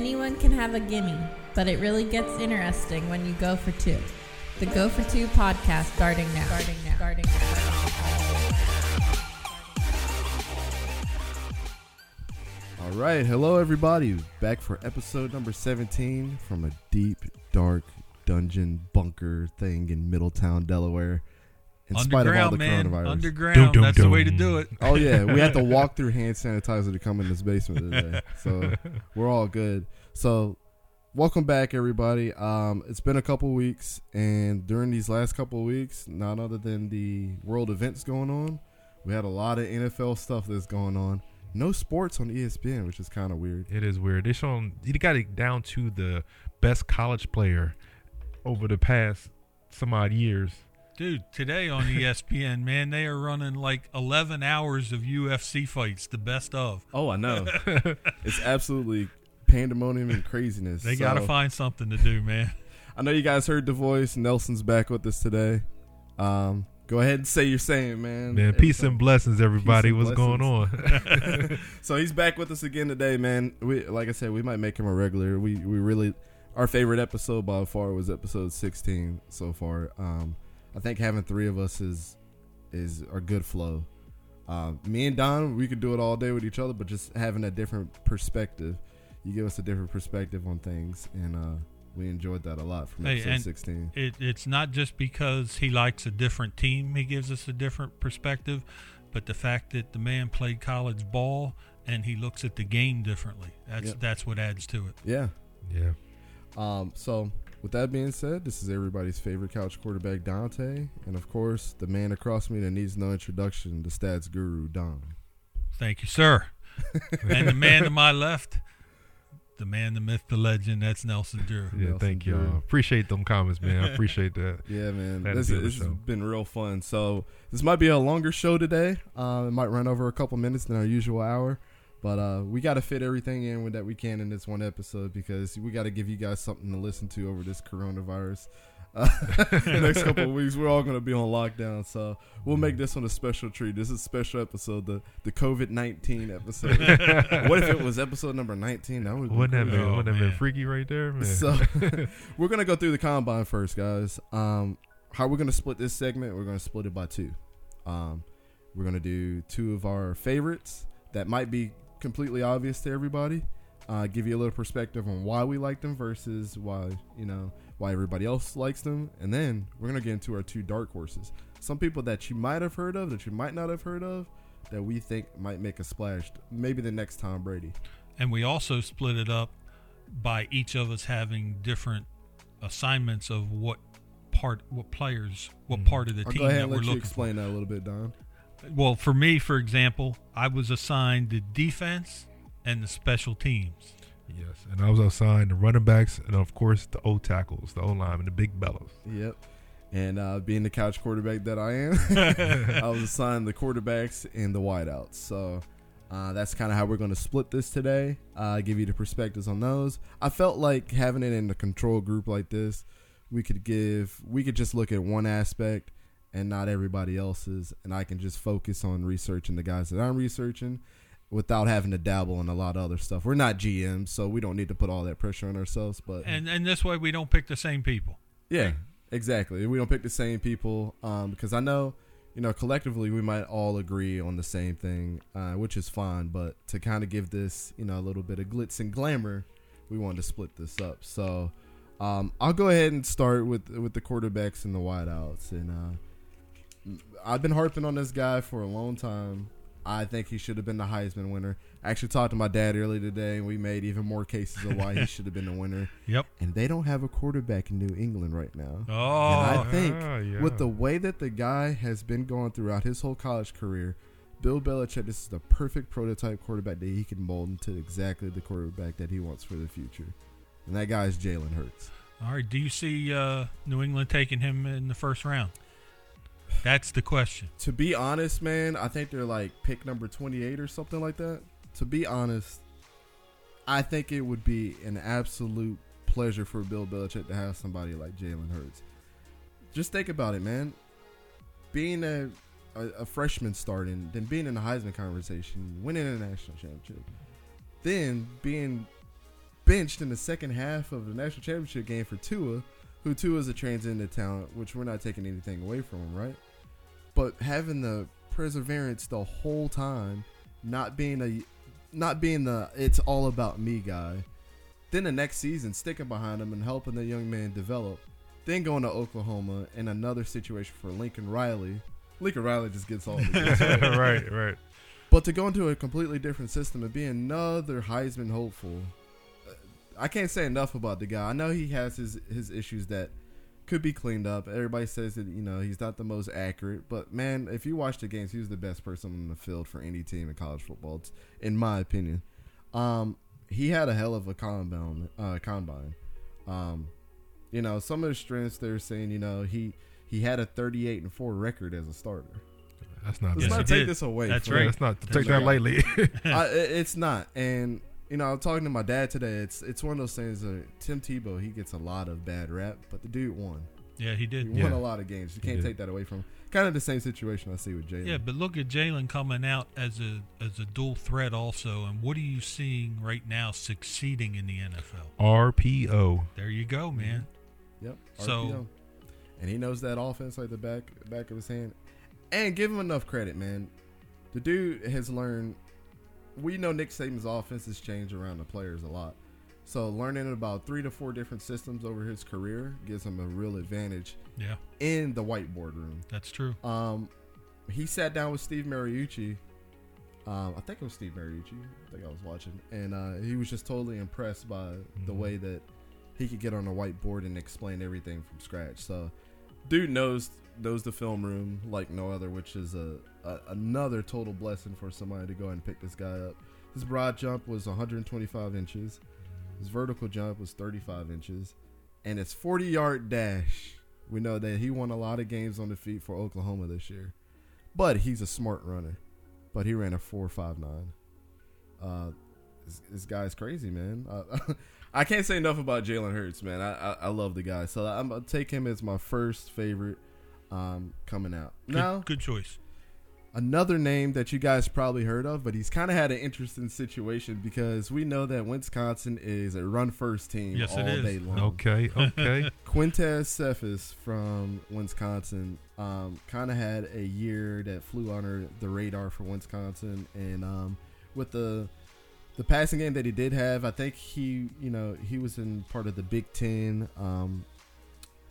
Anyone can have a gimme, but it really gets interesting when you go for two. The Go for Two podcast starting now. Starting now. Starting now. All right, hello everybody. Back for episode number 17 from a deep, dark dungeon bunker thing in Middletown, Delaware. In spite of all Underground, the man. coronavirus. Underground. Dum, dum, That's the way to dum. do it. oh yeah, we had to walk through hand sanitizer to come in this basement today. So we're all good. So welcome back everybody. Um it's been a couple weeks and during these last couple weeks, not other than the world events going on, we had a lot of NFL stuff that's going on. No sports on ESPN, which is kind of weird. It is weird. They shown you got it down to the best college player over the past some odd years. Dude, today on ESPN, man, they are running like 11 hours of UFC fights, the best of. Oh, I know. it's absolutely pandemonium and craziness. They got to find something to do, man. I know you guys heard the voice. Nelson's back with us today. Um, go ahead and say you're saying, man. Man, peace and blessings, everybody. and What's going on? so he's back with us again today, man. We like I said, we might make him a regular. We we really our favorite episode by far was episode 16 so far. Um, I think having three of us is is a good flow. Uh, me and Don, we could do it all day with each other, but just having a different perspective, you give us a different perspective on things, and uh, we enjoyed that a lot from Hey, episode 16. It, it's not just because he likes a different team, he gives us a different perspective, but the fact that the man played college ball and he looks at the game differently. That's Yep. that's what adds to it. Yeah. yeah. Um, so with that being said, this is everybody's favorite couch quarterback, Dante, and of course, the man across me that needs no introduction, the stats guru, Don. Thank you, sir. and the man to my left, the man, the myth, the legend, that's Nelson Drew. Yeah, Nelson thank y'all. Appreciate them comments, man. I appreciate that. Yeah, man, Glad to this, be this has been real fun. So this might be a longer show today. Uh, it might run over a couple minutes than our usual hour, but uh, we got to fit everything in with that we can in this one episode because we got to give you guys something to listen to over this coronavirus. Uh, the next couple of weeks, we're all going to be on lockdown, so we'll make this one a special treat. This is a special episode, the the COVID nineteen episode. what if it was episode number nineteen? That would be Wouldn't that been, Oh, wouldn't that been freaky right there, man? So we're gonna go through the combine first, guys. Um, how we're gonna split this segment? We're gonna split it by two. Um, we're gonna do two of our favorites that might be completely obvious to everybody. Uh, give you a little perspective on why we like them versus why you know why everybody else likes them, and then we're gonna get into our two dark horses. Some people that you might have heard of, that you might not have heard of, that we think might make a splash. Maybe the next Tom Brady. And we also split it up by each of us having different assignments of what part, what players, what Mhm. part of the I'll team go ahead that and we're let you looking explain that a little bit, Don. For. Well, for me, for example, I was assigned the defense and the special teams. yes. And I was assigned the running backs and of course the O tackles, the O line, and the big bellows. Yep. And uh, being the couch quarterback that I am, I was assigned the quarterbacks and the wideouts. So uh, that's kind of how we're going to split this today. Uh, give you the perspectives on those. I felt like having it in a control group like this, we could give, we could just look at one aspect and not everybody else's, and I can just focus on researching the guys that I'm researching without having to dabble in a lot of other stuff. We're not GMs, so we don't need to put all that pressure on ourselves. But And and this way we don't pick the same people. yeah, exactly. We don't pick the same people um, because I know, you know, collectively we might all agree on the same thing, uh, which is fine. But to kind of give this, you know, a little bit of glitz and glamour, we wanted to split this up. So um, I'll go ahead and start with with the quarterbacks and the wideouts. And uh, I've been harping on this guy for a long time. I think he should have been the Heisman winner. I actually talked to my dad earlier today, and we made even more cases of why he should have been the winner. Yep. And they don't have a quarterback in New England right now. Oh, And I think Ah, yeah. with the way that the guy has been going throughout his whole college career, Bill Belichick, this is the perfect prototype quarterback that he can mold into exactly the quarterback that he wants for the future. And that guy is Jalen Hurts. all right. Do you see uh, New England taking him in the first round? That's the question. To be honest, man, I think they're like pick number 28 or something like that. To be honest, I think it would be an absolute pleasure for Bill Belichick to have somebody like Jalen Hurts. Just think about it, man. Being a, a, a freshman starting, then being in the Heisman conversation, winning a national championship, then being benched in the second half of the national championship game for Tua, who too is a transcendent talent, which we're not taking anything away from him, right? But having the perseverance the whole time, not being a, not being the it's all about me guy. Then the next season, sticking behind him and helping the young man develop. Then going to Oklahoma in another situation for Lincoln Riley. Lincoln Riley just gets all the right, right. But to go into a completely different system and be another Heisman hopeful, I can't say enough about the guy. I know he has his his issues that could be cleaned up. Everybody says that you know he's not the most accurate, but man, if you watch the games, he was the best person on the field for any team in college football, it's- in my opinion. Um, he had a hell of a combine. Uh, combine. Um, you know, some of the strengths they're saying, you know, he he had a 38 and four record as a starter. That's not Let's Yes, not take did. this away. That's from right. That's not That's take that lightly. I, it's not. And you know, I'm talking to my dad today. It's it's one of those things. That Tim Tebow, he gets a lot of bad rap, but the dude won. Yeah, he did. He did. won Yeah. a lot of games. You He can't did. take that away from. him. Kind of the same situation I see with Jalen. Yeah, but look at Jalen coming out as a as a dual threat also, and what are you seeing right now succeeding in the NFL? RPO. There you go, man. Mm-hmm. Yep. So- and he knows that offense like the back back of his hand. And give him enough credit, man. The dude has learned. We know Nick Saban's offense has changed around the players a lot. So learning about three to four different systems over his career gives him a real advantage Yeah, in the whiteboard room. that's true. Um, he sat down with Steve Mariucci. Um, I think it was Steve Mariucci. I think I was watching, and uh, he was just totally impressed by the Mhm. way that he could get on a whiteboard and explain everything from scratch. So, dude knows knows the film room like no other, which is a, a another total blessing for somebody to go ahead and pick this guy up. His broad jump was 125 inches. His vertical jump was 35 inches, and his 40 yard dash. We know that he won a lot of games on the feet for Oklahoma this year, but he's a smart runner. But he ran a 4.59. Uh, this, this guy's crazy, man. Uh, I can't say enough about Jalen Hurts, man. I, I I love the guy, so I'm gonna take him as my first favorite um, coming out. Good, Now, good choice. Another name that you guys probably heard of, but he's kind of had an interesting situation because we know that Wisconsin is a run first team Yes, all is. day long. Okay, okay. Quintez Cephus from Wisconsin um, kind of had a year that flew under the radar for Wisconsin, and um, with the the passing game that he did have, I think he you know he was in part of the Big Ten um,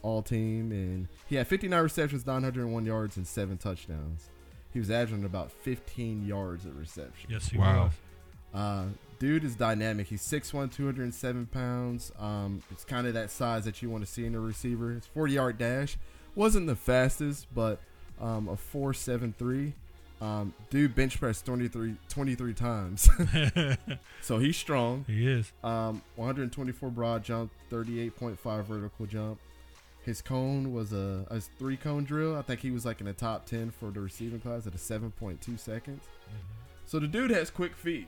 All Team, and he had 59 receptions, 901 yards, and seven touchdowns. He was averaging about 15 yards a reception. Yes, he Wow. was. Uh, dude is dynamic. He's 6'1", 207 pounds. Um, it's kind of that size that you want to see in a receiver. His 40 yard dash wasn't the fastest, but um, a 4.73. Um, dude bench pressed 23, 23 times. so he's strong. he is. Um, 124 broad jump, 38.5 vertical jump. His cone was a, a three cone drill. I think he was like in the top 10 for the receiving class at a 7.2 seconds. So the dude has quick feet.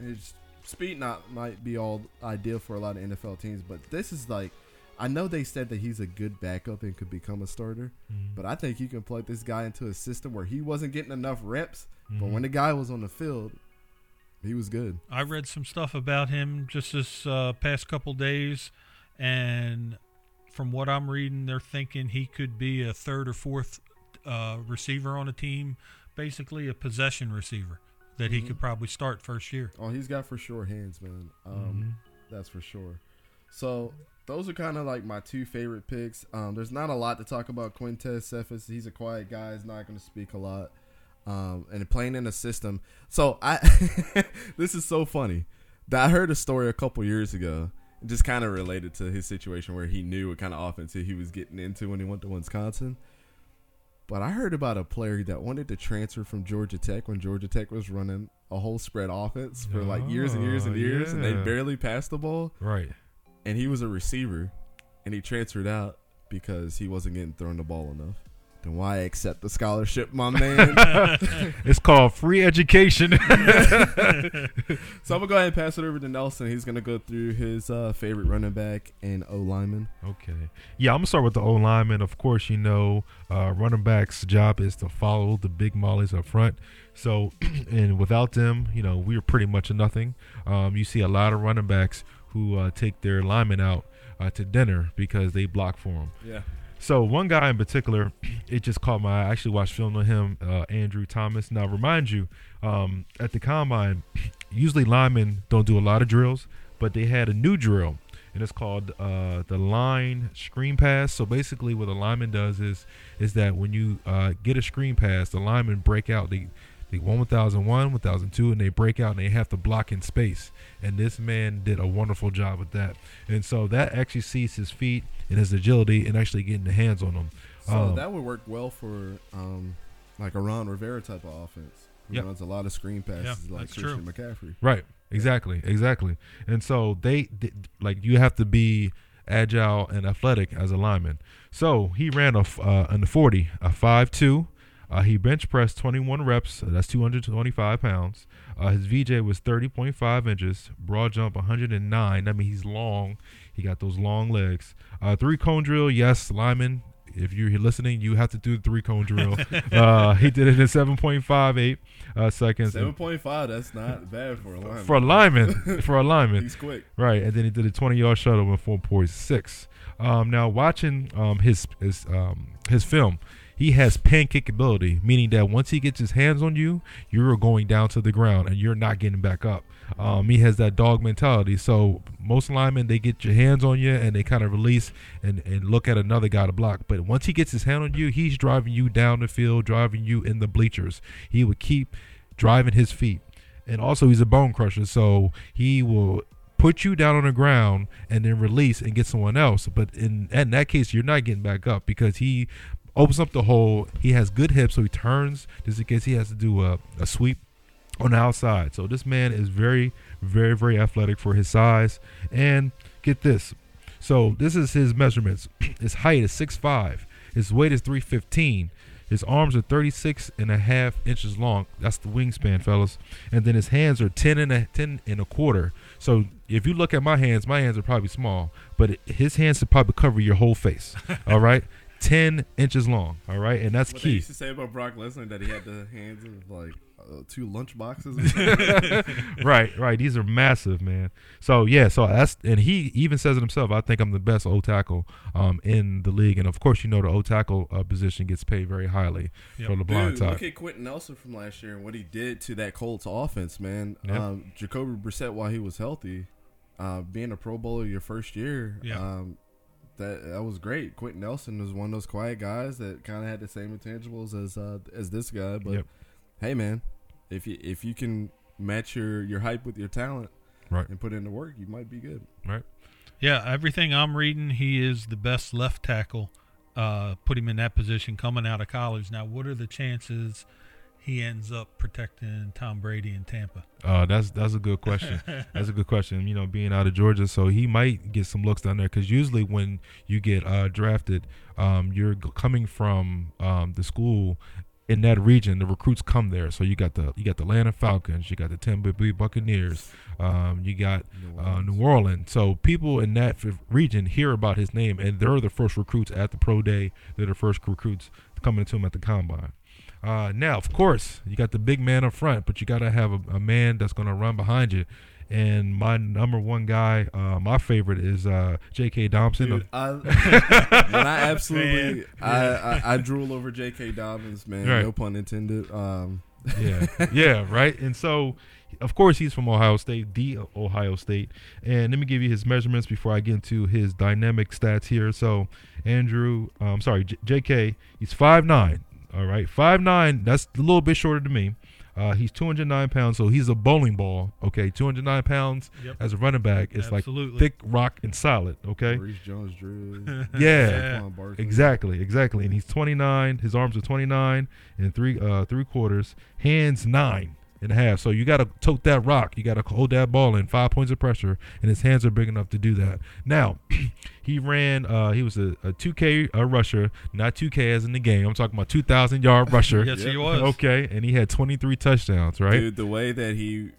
His speed not might be all ideal for a lot of NFL teams, but this is like I know they said that he's a good backup and could become a starter, Mhm. but I think you can plug this guy into a system where he wasn't getting enough reps, but Mhm. when the guy was on the field, he was good. I read some stuff about him just this uh, past couple days, and from what I'm reading, they're thinking he could be a third or fourth uh, receiver on a team, basically a possession receiver that he Mhm. could probably start first year. Oh, he's got for sure hands, man. Um, Mhm. That's for sure. So those are kind of like my two favorite picks. Um, there's not a lot to talk about Quintez Cephus. He's a quiet guy. He's not going to speak a lot. Um, and playing in a system. So I, this is so funny. That I heard a story a couple years ago, just kind of related to his situation where he knew what kind of offense he was getting into when he went to Wisconsin. But I heard about a player that wanted to transfer from Georgia Tech when Georgia Tech was running a whole spread offense for like years and years and years, and they barely passed the ball. Right. And he was a receiver, and he transferred out because he wasn't getting thrown the ball enough. Then why accept the scholarship, my man? It's called free education. so I'm gonna go ahead and pass it over to Nelson. He's gonna go through his uh, favorite running back and O lineman. Okay. Yeah, I'm gonna start with the O lineman. Of course, you know, uh, running back's job is to follow the big mollies up front. So, and without them, you know, we're pretty much nothing. Um, you see a lot of running backs who uh, take their linemen out uh, to dinner because they block for them. Yeah. So one guy in particular, it just caught my eye. I actually watched film on him, uh, Andrew Thomas. Now, remind you, um, at the combine, usually linemen don't do a lot of drills, but they had a new drill, and it's called uh, the line screen pass. So basically, what a lineman does is is that when you uh, get a screen pass, the linemen break out. They they one 1001, 1002, and they break out and they have to block in space. And this man did a wonderful job with that. And so that actually sees his feet and his agility and actually getting the hands on them. So Um, that would work well for um, like a Ron Rivera type of offense. Who Yep. runs a lot of screen passes Yeah, like that's true. Christian McCaffrey. Right. Exactly. Exactly. And so they th- like you have to be agile and athletic as a lineman. So he ran a uh, in the forty a five two. Uh, he bench pressed 21 reps. so that's 225 pounds. Uh, his VJ was 30.5 inches. Broad jump 109. I mean, he's long. He got those long legs. Uh, three cone drill. Yes, lineman. If you're listening, you have to do the three cone drill. uh, he did it in 7.58 uh, seconds. Seven point five. That's not bad for a lineman. For a lineman, for a lineman, He's quick. right? And then he did a 20 yard shuttle in 4.6. Um, now watching um, his his um, his film, he has pancake ability, meaning that once he gets his hands on you, you're going down to the ground and you're not getting back up. Um, he has that dog mentality. So most linemen they get your hands on you and they kind of release and, and look at another guy to block. But once he gets his hand on you, he's driving you down the field, driving you in the bleachers. He would keep driving his feet. And also he's a bone crusher, so he will put you down on the ground and then release and get someone else. But in, in that case, you're not getting back up because he opens up the hole. He has good hips, so he turns just in case he has to do a, a sweep on the outside. So this man is very, very, very athletic for his size. And get this. So this is his measurements. His height is 6'5. His weight is 315. His arms are 36 and a half inches long. That's the wingspan, fellas. And then his hands are 10 and a 10 and a quarter. So if you look at my hands, my hands are probably small, but his hands should probably cover your whole face. all right, 10 inches long. All right, and that's What they key. used to say about Brock Lesnar that he had the hands of like uh, two lunch boxes. Right, right. These are massive, man. So yeah, so that's and he even says it himself. I think I'm the best O tackle um, in the league, and of course, you know the O tackle uh, position gets paid very highly Yep. for the blind Dude, side. look at Quenton Nelson from last year and what he did to that Colts offense, man. Yep. Um, Jacoby Brissett, while he was healthy, uh, being a Pro Bowler your first year, Yeah. um, that that was great. Quenton Nelson was one of those quiet guys that kind of had the same intangibles as uh, as this guy. But Yep. hey, man, if you if you can match your your hype with your talent, Right. and put in the work, you might be good. Right. Yeah, everything I'm reading, he is the best left tackle. Uh, put him in that position coming out of college. Now, what are the chances he ends up protecting Tom Brady in Tampa? Uh, that's that's a good question. that's a good question. You know, being out of Georgia, so he might get some looks down there because usually when you get uh, drafted, um, you're coming from um, the school in that region. The recruits come there, so you got the you got the Atlanta Falcons, you got the Tampa Bay Buccaneers, um, you got New uh, Orleans. New Orleans. So people in that region hear about his name, and they're the first recruits at the pro day. They're the first recruits coming to him at the combine. Uh, now, of course, you got the big man up front, but you got to have a, a man that's going to run behind you. And my number one guy, uh, my favorite is uh, J.K. Thompson. Dude, I, when I absolutely, Man. I, I, I drool over J.K. Dobbins, man. Right. No pun intended. Um, yeah, yeah, right. And so, of course, he's from Ohio State, the Ohio State. And let me give you his measurements before I get into his dynamic stats here. So, Andrew, um, sorry, J- J.K. He's five nine. All right, five nine. That's a little bit shorter than me. Uh, he's 209 pounds, so he's a bowling ball. Okay, 209 pounds Yep. as a running back. It's Absolutely. like thick rock and solid. Okay, Maurice Jones-Drew. yeah. Saquon Barkley. Exactly, exactly. And he's 29. His arms are 29 and three uh three quarters. Hands nine and a half. So you got to tote that rock. You got to hold that ball in five points of pressure, and his hands are big enough to do that. Now, he ran. Uh, he was a, a 2K uh, rusher, not 2K as in the game. I'm talking about 2,000 yard rusher. Yes, he was. Okay, and he had 23 touchdowns. Right. Dude, the way that he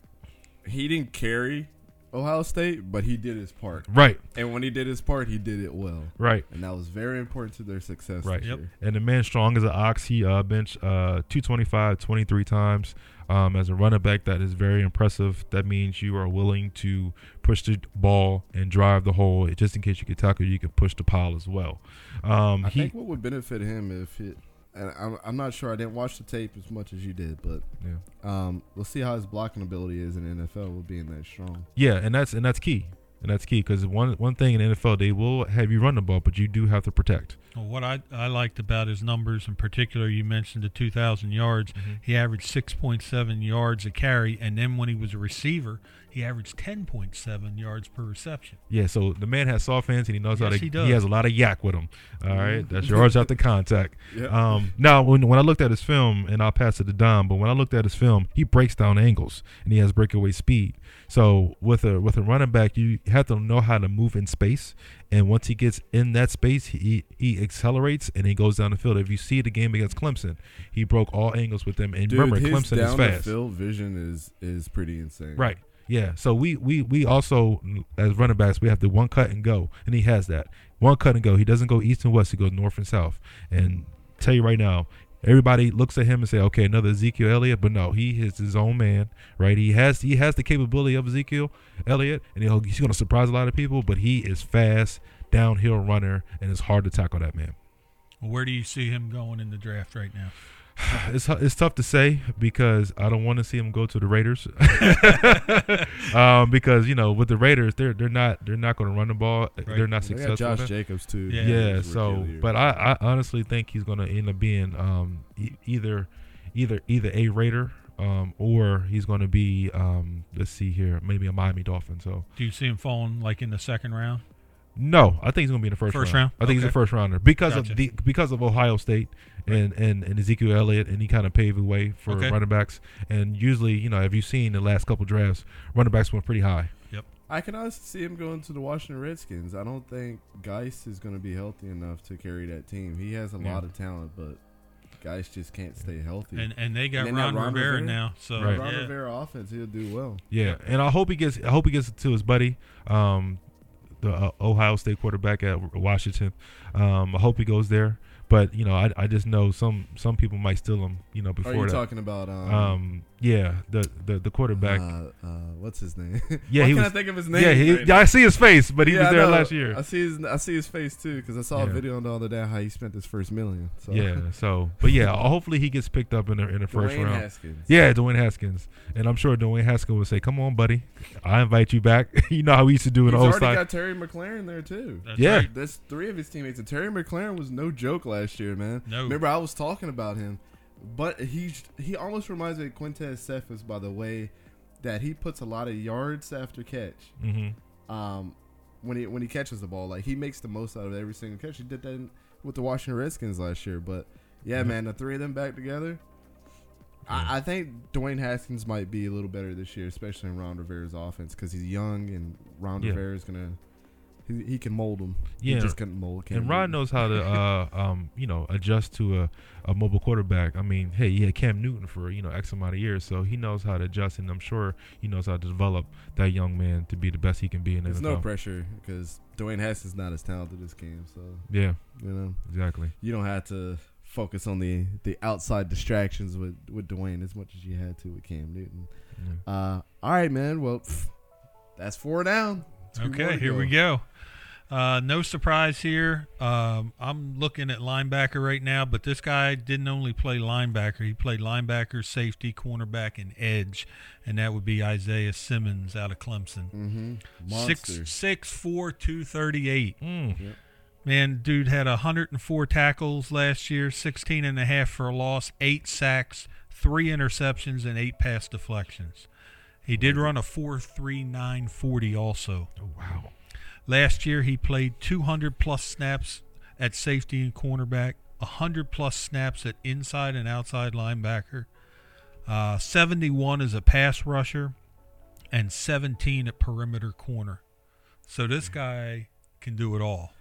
he didn't carry Ohio State, but he did his part. Right, And when he did his part, he did it well. right. And that was very important to their success Right. Yep. year. And the man strong as an ox. He uh, benched uh, 225 23 times. Um, as a running back, that is very impressive. That means you are willing to push the ball and drive the hole. Just in case you get tackled, you can push the pile as well. Um, I he, think what would benefit him if it, and I'm, I'm not sure. I didn't watch the tape as much as you did, but yeah. um, we'll see how his blocking ability is in the NFL with being that strong. yeah, and that's and that's key. And that's key because one one thing in the NFL, they will have you run the ball, but you do have to protect. Well, what I, I liked about his numbers in particular, you mentioned the 2,000 yards. He averaged 6.7 yards a carry, and then when he was a receiver, he averaged 10.7 yards per reception. Yeah, so the man has soft hands and he knows how Yes, to. he does. he has a lot of yak with him. All right, Mhm. that's yards after contact. Yeah. Um, now, when when I looked at his film, and I'll pass it to Don, but when I looked at his film, he breaks down angles and he has breakaway speed. So with a with a running back, you have to know how to move in space. And once he gets in that space, he he accelerates and he goes down the field. If you see the game against Clemson, he broke all angles with them. And Dude, remember, Clemson is fast. field vision is is pretty insane. Right. Yeah. So we we we also as running backs we have to one cut and go, and he has that one cut and go. He doesn't go east and west; he goes north and south. And tell you right now, everybody looks at him and say, "Okay, another Ezekiel Elliott," but no, he is his own man, right? He has he has the capability of Ezekiel Elliott, and he's going to surprise a lot of people. But he is fast, downhill runner, and it's hard to tackle that man. Where do you see him going in the draft right now? It's it's tough to say because I don't want to see him go to the Raiders. um, because you know with the Raiders they're they're not they're not going to run the ball. They're not They got successful. Josh in. Jacobs too. Yeah. Yeah, so of the year. but I, I honestly think he's going to end up being um e- either either either a Raider um or he's going to be um let's see here maybe a Miami Dolphin. So Do you see him falling like in the second round? no, I think he's going to be in the first, First round. round? I think he's a first rounder because Gotcha. of the because of Ohio State and, and, and Ezekiel Elliott, and he kind of paved the way for Okay. running backs. And usually, you know, have you seen the last couple drafts, running backs went pretty high. Yep. I can honestly see him going to the Washington Redskins. I don't think Guice is going to be healthy enough to carry that team. He has a Yeah. lot of talent, but Guice just can't stay healthy. And and they got And then that Ron, Ron Rivera, Rivera? now, so Right. Ron yeah. Rivera offense, he'll do well. Yeah, and I hope he gets. I hope he gets it to his buddy, um, the uh, Ohio State quarterback at Washington. Um, I hope he goes there. But you know, I, I just know some some people might steal them. You know, before Are you that. talking about um, um, yeah, the the the quarterback. Uh, uh, what's his name? Yeah, Why he can't was- I think of his name? yeah, he, right yeah, I see his face, but he Yeah, was there last year. I see his I see his face too because I saw a video on the other day how he spent his first million. So. Yeah, so but yeah, hopefully he gets picked up in the in the first Dwayne round. Haskins. Yeah, Dwayne Haskins, and I'm sure Dwayne Haskins will say, "Come on, buddy, I invite you back." you know how we used to do in He's already side. got Terry McLaurin there too. That's Yeah. right. That's three of his teammates, and Terry McLaurin was no joke last year, man. No. Remember, I was talking about him, but he he almost reminds me of Quintez Cephus by the way that he puts a lot of yards after catch. hmm Um, when he when he catches the ball, like he makes the most out of every single catch. He did that in, with the Washington Redskins last year, but yeah, Mhm. man, the three of them back together. I, I think Dwayne Haskins might be a little better this year, especially in Ron Rivera's offense because he's young and Ron Yeah. is gonna he, he can mold him. Yeah. he just couldn't mold. Cam And Newton. knows how to, uh, um, you know, adjust to a, a mobile quarterback. I mean, hey, he had Cam Newton for you know X amount of years, so he knows how to adjust, and I'm sure he knows how to develop that young man to be the best he can be in the There's NFL. no pressure because Dwayne Haskins not as talented as Cam, so yeah, you know exactly. you don't have to focus on the the outside distractions with with Dwayne as much as you had to with Cam Newton. Yeah. Uh, all right, man. Well, pff, that's four down. Two Okay, here go. we go. Uh, no surprise here. Um, I'm looking at linebacker right now, but this guy didn't only play linebacker. He played linebacker, safety, cornerback, and edge, and that would be Isaiah Simmons out of Clemson. Mm-hmm. Six six four two thirty eight. Mm. Man, dude had 104 tackles last year, 16 and a half for a loss, eight sacks, three interceptions, and eight pass deflections. He did run a 4.3940 also. Oh, wow. Last year, he played 200 plus snaps at safety and cornerback, 100 plus snaps at inside and outside linebacker, uh, 71 as a pass rusher, and 17 at perimeter corner. So this guy can do it all.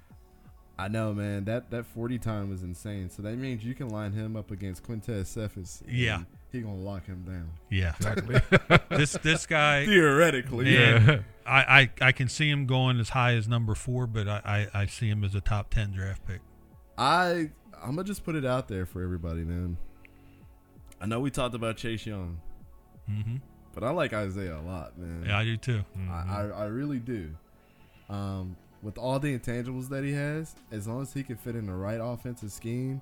I know, man. That that forty time was insane. So that means you can line him up against Quintez Cephus. Yeah. He gonna lock him down. Yeah, Exactly. this this guy, Theoretically, Man. yeah. I, I I can see him going as high as number four, but I I, I see him as a top ten draft pick. I I'm gonna just put it out there for everybody, man. I know we talked about Chase Young, hmm but I like Isaiah a lot, man. Yeah, I do too. I, I, I really do. Um, with all the intangibles that he has, as long as he can fit in the right offensive scheme,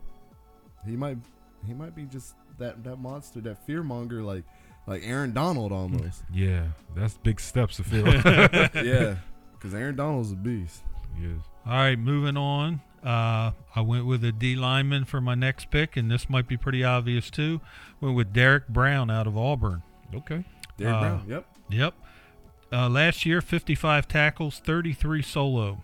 he might he might be just that that monster, that fear monger, like like Aaron Donald almost. Yeah, that's big steps to fill. yeah, because Aaron Donald's a beast. yes. All right, moving on. Uh, I went with a D lineman for my next pick, and this might be pretty obvious too. Went with Derrick Brown out of Auburn. Okay. Derrick Uh, Brown. Yep. Yep. Uh, last year, 55 tackles, 33 solo,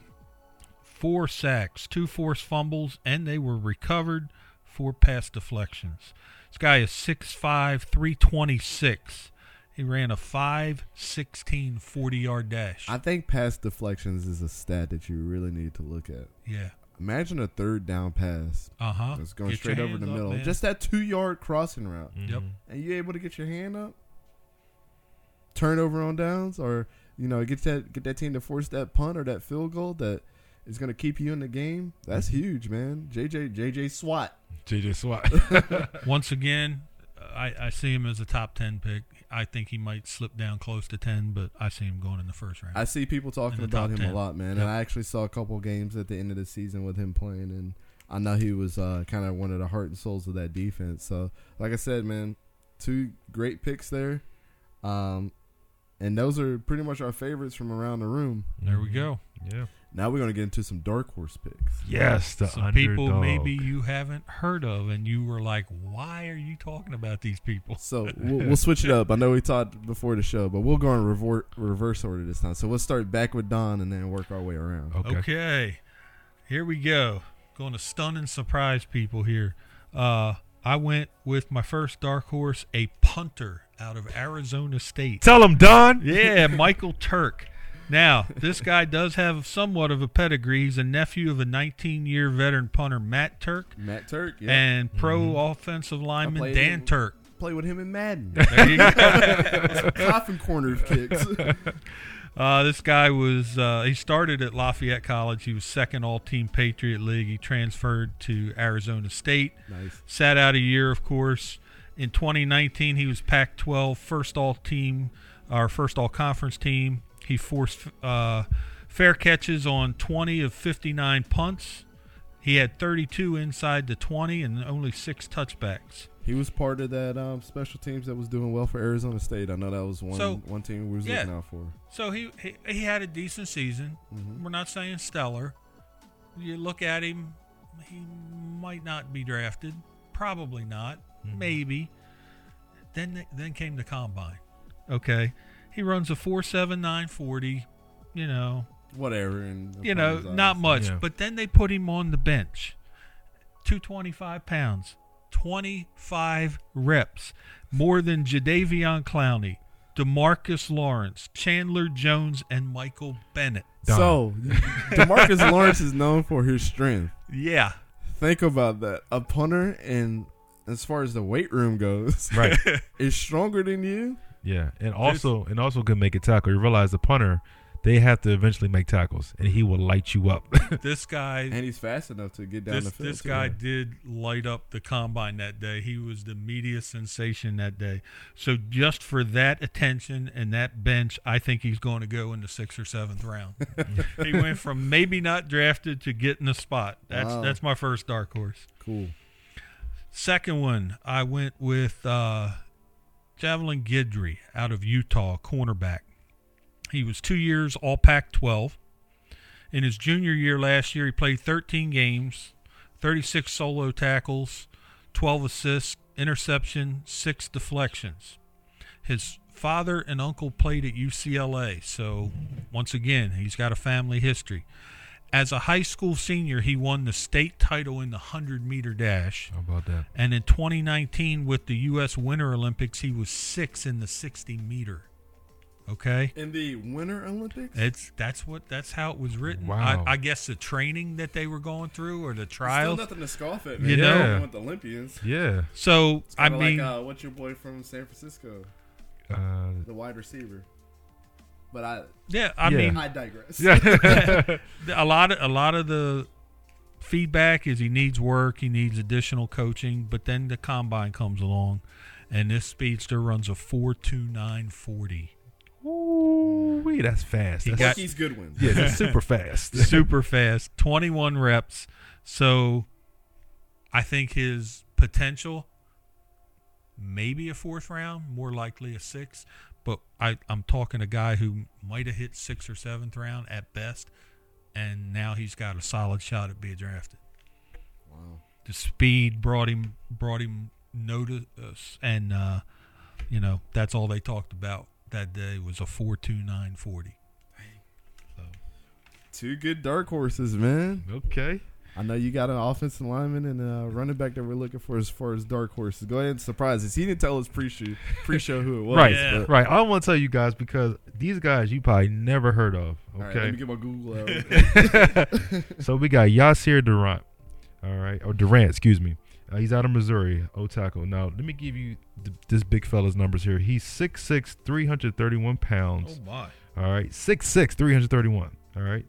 four sacks, two forced fumbles, and they were recovered for pass deflections. This guy is 6'5, 326. He ran a 5 16 40 yard dash. I think pass deflections is a stat that you really need to look at. yeah. Imagine a third down pass Uh huh. that's going straight over the middle, just that two yard crossing route, Yep. Mhm. and you able to get your hand up, turnover on downs, or you know get that get that team to force that punt or that field goal that is going to keep you in the game. That's huge, man. JJ JJ SWAT. JJ Swat. Once again, I, I see him as a top 10 pick. I think he might slip down close to 10, but I see him going in the first round. I see people talking about him 10. a lot, man. Yep. And I actually saw a couple games at the end of the season with him playing, and I know he was uh, kind of one of the heart and souls of that defense. So, like I said, man, two great picks there, um, and those are pretty much our favorites from around the room. there we go. Yeah. Now we're gonna get into some dark horse picks. Yes, the Some underdog. people maybe you haven't heard of, and you were like, why are you talking about these people? So we'll, we'll switch it up. I know we talked before the show, but we'll go in revor- reverse order this time. So we'll start back with Don and then work our way around. Okay. Okay. Here we go. Going to stun and surprise people here. Uh, I went with my first dark horse, a punter out of Arizona State. Tell him, Don. Yeah, Michael Turk. Now, this guy does have somewhat of a pedigree. He's a nephew of a 19 year veteran punter, Matt Turk, Matt Turk, yeah, and pro offensive lineman, Dan him. Turk. play with him in Madden. There you go. Coffin corner kicks. Uh, this guy was uh, he started at Lafayette College. He was second all team Patriot League. He transferred to Arizona State. nice. Sat out a year, of course. In 2019, he was Pac-12 first all team, our first all conference team. He forced uh, fair catches on 20 of 59 punts. He had 32 inside the 20 and only six touchbacks. He was part of that um, special teams that was doing well for Arizona State. I know that was one So, one team we was yeah. looking out for. So he, he he had a decent season. Mhm. We're not saying stellar. You look at him, he might not be drafted. Probably not. Maybe. Then then came the combine. Okay. He runs a four seven nine forty. You know, Whatever. And you know, not much. Yeah. But then they put him on the bench. Two twenty five pounds. Twenty five reps. More than Jadeveon Clowney, Demarcus Lawrence, Chandler Jones, and Michael Bennett. Done. So, Demarcus Lawrence is known for his strength. Yeah. Think about that. A punter, and as far as the weight room goes, Right. is stronger than you. Yeah, and also and also can make a tackle. You realize the punter, they have to eventually make tackles, and he will light you up. This guy And he's fast enough to get down this the field. this too. guy did light up the combine that day. He was the media sensation that day. So just for that attention and that bench, I think he's going to go in the sixth or seventh round. he went from maybe not drafted to getting a spot. That's Wow. that's my first dark horse. Cool. Second one, I went with uh, Javelin Guidry out of Utah, cornerback. He was two years All Pac 12. In his junior year last year, he played 13 games, 36 solo tackles, 12 assists, interception, six deflections. His father and uncle played at UCLA, so once again, he's got a family history. As a high school senior, he won the state title in the 100 meter dash. How about that? And in 2019, with the U.S. Winter Olympics, he was six in the 60 meter. Okay, In the Winter Olympics? it's that's what that's how it was written. Wow. I, I guess the training that they were going through or the trial. Still trials. nothing to scoff at, You man. know? You're with the Olympians. Yeah. So It's I mean, like, uh, what's your boy from San Francisco? Uh, The wide receiver. But I, yeah, I Yeah. mean, I digress. yeah. a lot of a lot of the feedback is he needs work, he needs additional coaching, but then the combine comes along, and this speedster runs a four two nine forty, Ooh, wee, that's fast. He That's, got- He's Goodwin. yeah, that's super fast. super fast, twenty one reps. So, I think his potential maybe a fourth round, more likely a sixth. But I, I'm talking a guy who might have hit sixth or seventh round at best, and now he's got a solid shot at being drafted. Wow. the speed brought him brought him notice and uh you know that's all they talked about that day was a 42940 Two good dark horses, man. okay. I know you got an offensive lineman and a running back that we're looking for as far as dark horses. Go ahead and surprise us. He didn't tell us pre-show, pre-show who it was. Right, Yeah. right. I want to tell you guys because these guys you probably never heard of. All right, Okay. let me get my Google out. so we got Yasir Durant. All right, or Durant, excuse me. Uh, he's out of Missouri, O tackle. Now let me give you th- this big fella's numbers here. He's 6'6", 331 pounds. Oh, my All right, 6'6", 331. All right,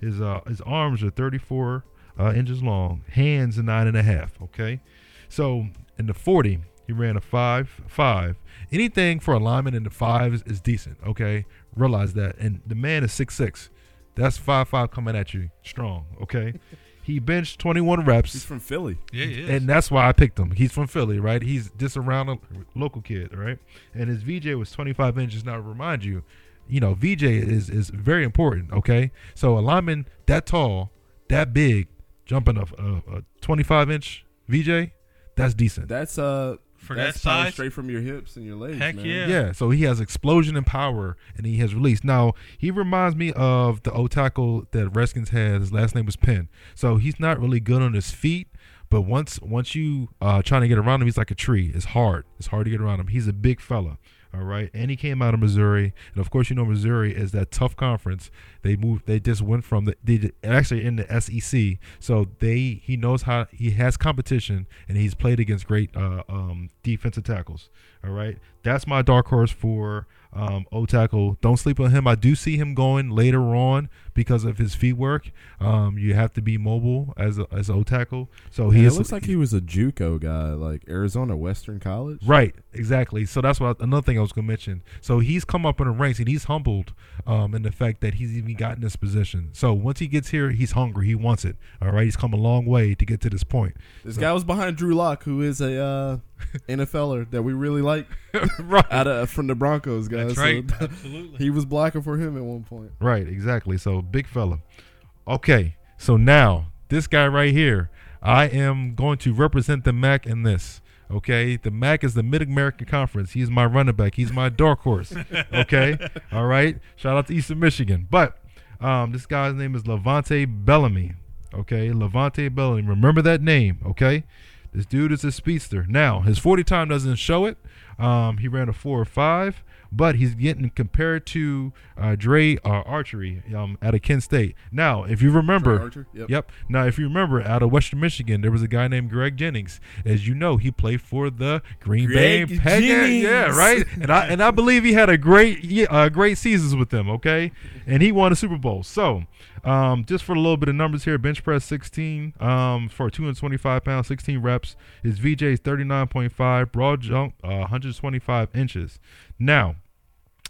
his uh his arms are 34 uh, inches long, hands are nine and a half. Okay, so in the 40, he ran a five five. Anything for a lineman in the fives is decent. Okay, realize that. And the man is six six. That's five five coming at you strong. Okay, he benched 21 reps. He's from Philly. yeah yeah And that's why I picked him. He's from Philly, right? He's just around a local kid, right? And his VJ was 25 inches. Now, to remind you, you know, VJ is is very important. Okay, so a lineman that tall, that big, jumping a, a, a 25 inch VJ, that's decent. That's uh, For that's that size? straight from your hips and your legs. Heck man. yeah. Yeah, so he has explosion and power, and he has release. Now he reminds me of the O tackle that Redskins had. His last name was Penn. So he's not really good on his feet, but once once you uh trying to get around him, he's like a tree. It's hard. It's hard to get around him. He's a big fella. All right, and he came out of Missouri, and of course you know Missouri is that tough conference. They moved. They just went from the they actually in the SEC, so they he knows how he has competition, and he's played against great uh, um, defensive tackles. All right, that's my dark horse for um, O tackle. Don't sleep on him. I do see him going later on because of his feet work. Um, you have to be mobile as a, as O tackle. So He it is looks like he was a JUCO guy, like Arizona Western College. Right, exactly. So that's what another thing I was going to mention. So he's come up in the ranks and he's humbled um, in the fact that he's even gotten this position. So once he gets here, he's hungry. He wants it. All right, he's come a long way to get to this point. This guy was behind Drew Lock, who is a uh, NFLer that we really like right, out of from the Broncos guys. that's So absolutely he was blocking for him at one point. right, exactly. So big fella. Okay, so now this guy right here, I am going to represent the MAC in this. Okay, the MAC is the Mid American Conference. He's my running back. He's my dark horse. Okay, all right. Shout out to Eastern Michigan. But um, this guy's name is Levante Bellamy. Okay, Levante Bellamy. Remember that name. Okay, this dude is a speedster. Now his 40 time doesn't show it. Um, he ran a four or five, but he's getting compared to uh, Dre uh, Archery um, out of Kent State. Now, if you remember, Yep. Yep. Now, if you remember, out of Western Michigan, there was a guy named Greg Jennings. As you know, he played for the Green Greg Bay Packers. Yeah, right. And I and I believe he had a great uh, great seasons with them. Okay, and he won a Super Bowl. So, um, just for a little bit of numbers here, bench press 16 um, for 225 pounds, 16 reps. His VJ is 39.5, broad jump uh, 125 inches. Now,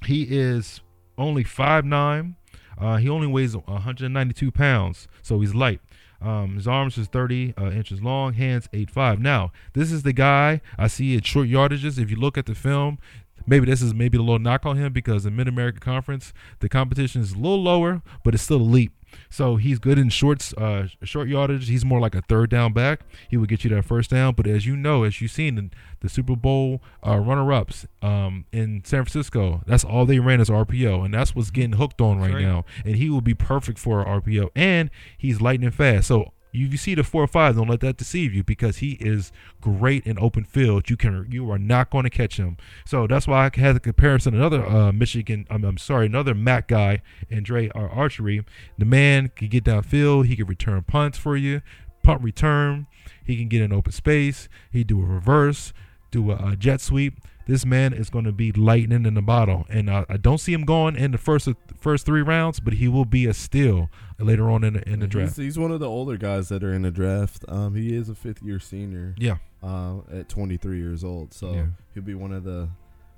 he is only 5'9". Uh, he only weighs 192 pounds, so he's light. Um, his arms is 30 uh, inches long, hands 8'5". Now, this is the guy I see at short yardages. If you look at the film, maybe this is maybe a little knock on him because in Mid American Conference, the competition is a little lower, but it's still elite. So he's good in shorts, uh, short yardage. He's more like a third down back. He would get you that first down. But as you know, as you've seen in the Super Bowl uh, runner-ups um, in San Francisco, that's all they ran is RPO, and that's what's getting hooked on right, right. now. And he will be perfect for RPO, and he's lightning fast. So You, you see the four or five, don't let that deceive you because he is great in open field. You can you are not going to catch him. So that's why I had the comparison. Another uh, Michigan, I'm, I'm sorry, another Mac guy, Andre Archery. The man can get downfield. He can return punts for you, punt return. He can get in open space. He do a reverse, do a, a jet sweep. This man is going to be lightning in the bottle, and uh, I don't see him going in the first first three rounds, but he will be a steal later on in the, in the draft. He's, he's one of the older guys that are in the draft. Um, he is a fifth year senior. Yeah, uh, at 23 years old, so Yeah. he'll be one of the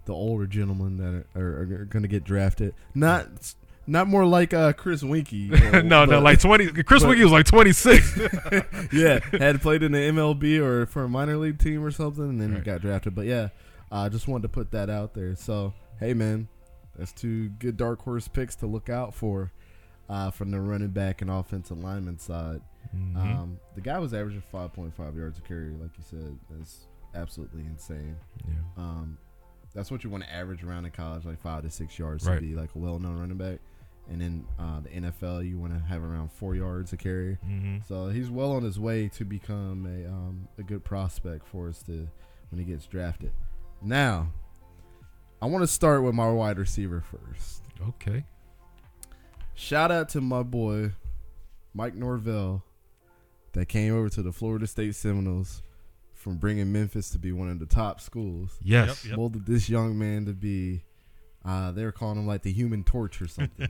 the older gentlemen that are, are, are going to get drafted. Not not more like uh, Chris Weinke. uh, no, no, like twenty. Chris but- Wiggy was like twenty six. yeah, had played in the MLB or for a minor league team or something, and then Right. got drafted. But yeah, I just wanted to put that out there. So hey, man, that's two good dark horse picks to look out for uh, from the running back and offensive lineman side. Mm-hmm. Um, the guy was averaging 5.5 yards a carry, like you said. That's absolutely insane. yeah. Um, that's what you want to average around in college, like five to six yards Right. to be like a well-known running back. And then uh, the NFL, you want to have around four yards a carry. Mm-hmm. So he's well on his way to become a um, a good prospect for us to when he gets drafted. Now, I want to start with my wide receiver first. Okay. Shout out to my boy Mike Norvell that came over to the Florida State Seminoles from bringing Memphis to be one of the top schools. Yes. Yep. Molded this young man to be, uh, they were calling him like the Human Torch or something.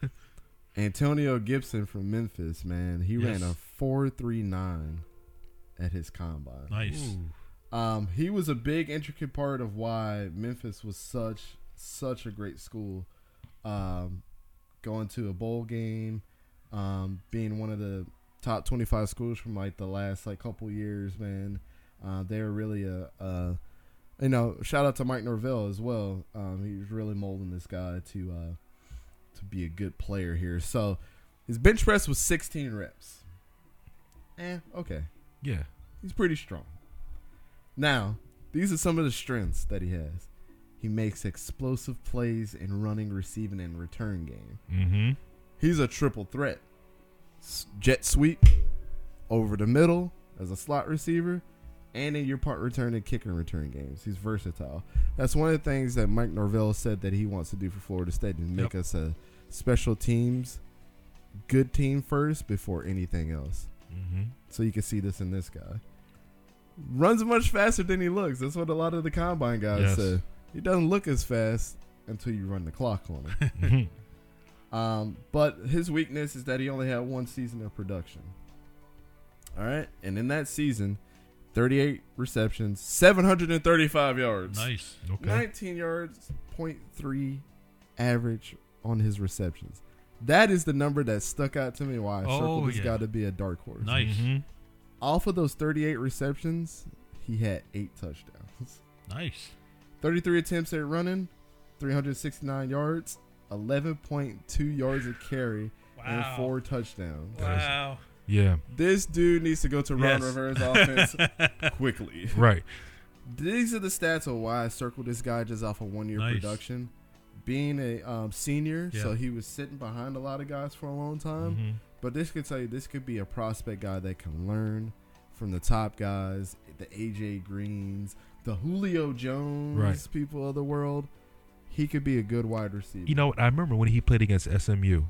Antonio Gibson from Memphis, man, he ran a four three nine at his combine. Nice. Um, he was a big intricate part of why Memphis was such such a great school. Um, going to a bowl game, um, being one of the top twenty five schools from like the last like couple years, man. Uh, they're really a, a you know shout out to Mike Norvell as well. Um, he's really molding this guy to uh, to be a good player here. So his bench press was sixteen reps. Eh, okay Yeah. he's pretty strong. Now, these are some of the strengths that he has. He makes explosive plays in running, receiving, and return game. Mm-hmm. He's a triple threat. Jet sweep over the middle as a slot receiver, and in your punt return and kick and return games. He's versatile. That's one of the things that Mike Norvell said that he wants to do for Florida State and make Yep. us a special teams good team first before anything else. Mm-hmm. So you can see this in this guy. Runs much faster than he looks. That's what a lot of the combine guys Yes. say. He doesn't look as fast until you run the clock on him. mm-hmm. um, but his weakness is that he only had one season of production. All right, and in that season, 38 receptions, 735 yards, Nice. Okay. 19 yards, 0.3 average on his receptions. That is the number that stuck out to me. Why I Oh, circled this yeah. guy to be a dark horse. Nice. Mhm. Off of those 38 receptions, he had eight touchdowns. Nice. 33 attempts at running, 369 yards, 11.2 yards a carry, and four touchdowns. Wow. Yeah. This dude needs to go to Ron Yes. Rivera's offense quickly. Right. These are the stats of why I circled this guy just off of one year Nice. production. Being a um, senior, so he was sitting behind a lot of guys for a long time. Mhm. But this could tell you this could be a prospect guy that can learn from the top guys, the AJ Greens, the Julio Jones Right. people of the world. He could be a good wide receiver. You know, what? I remember when he played against SMU.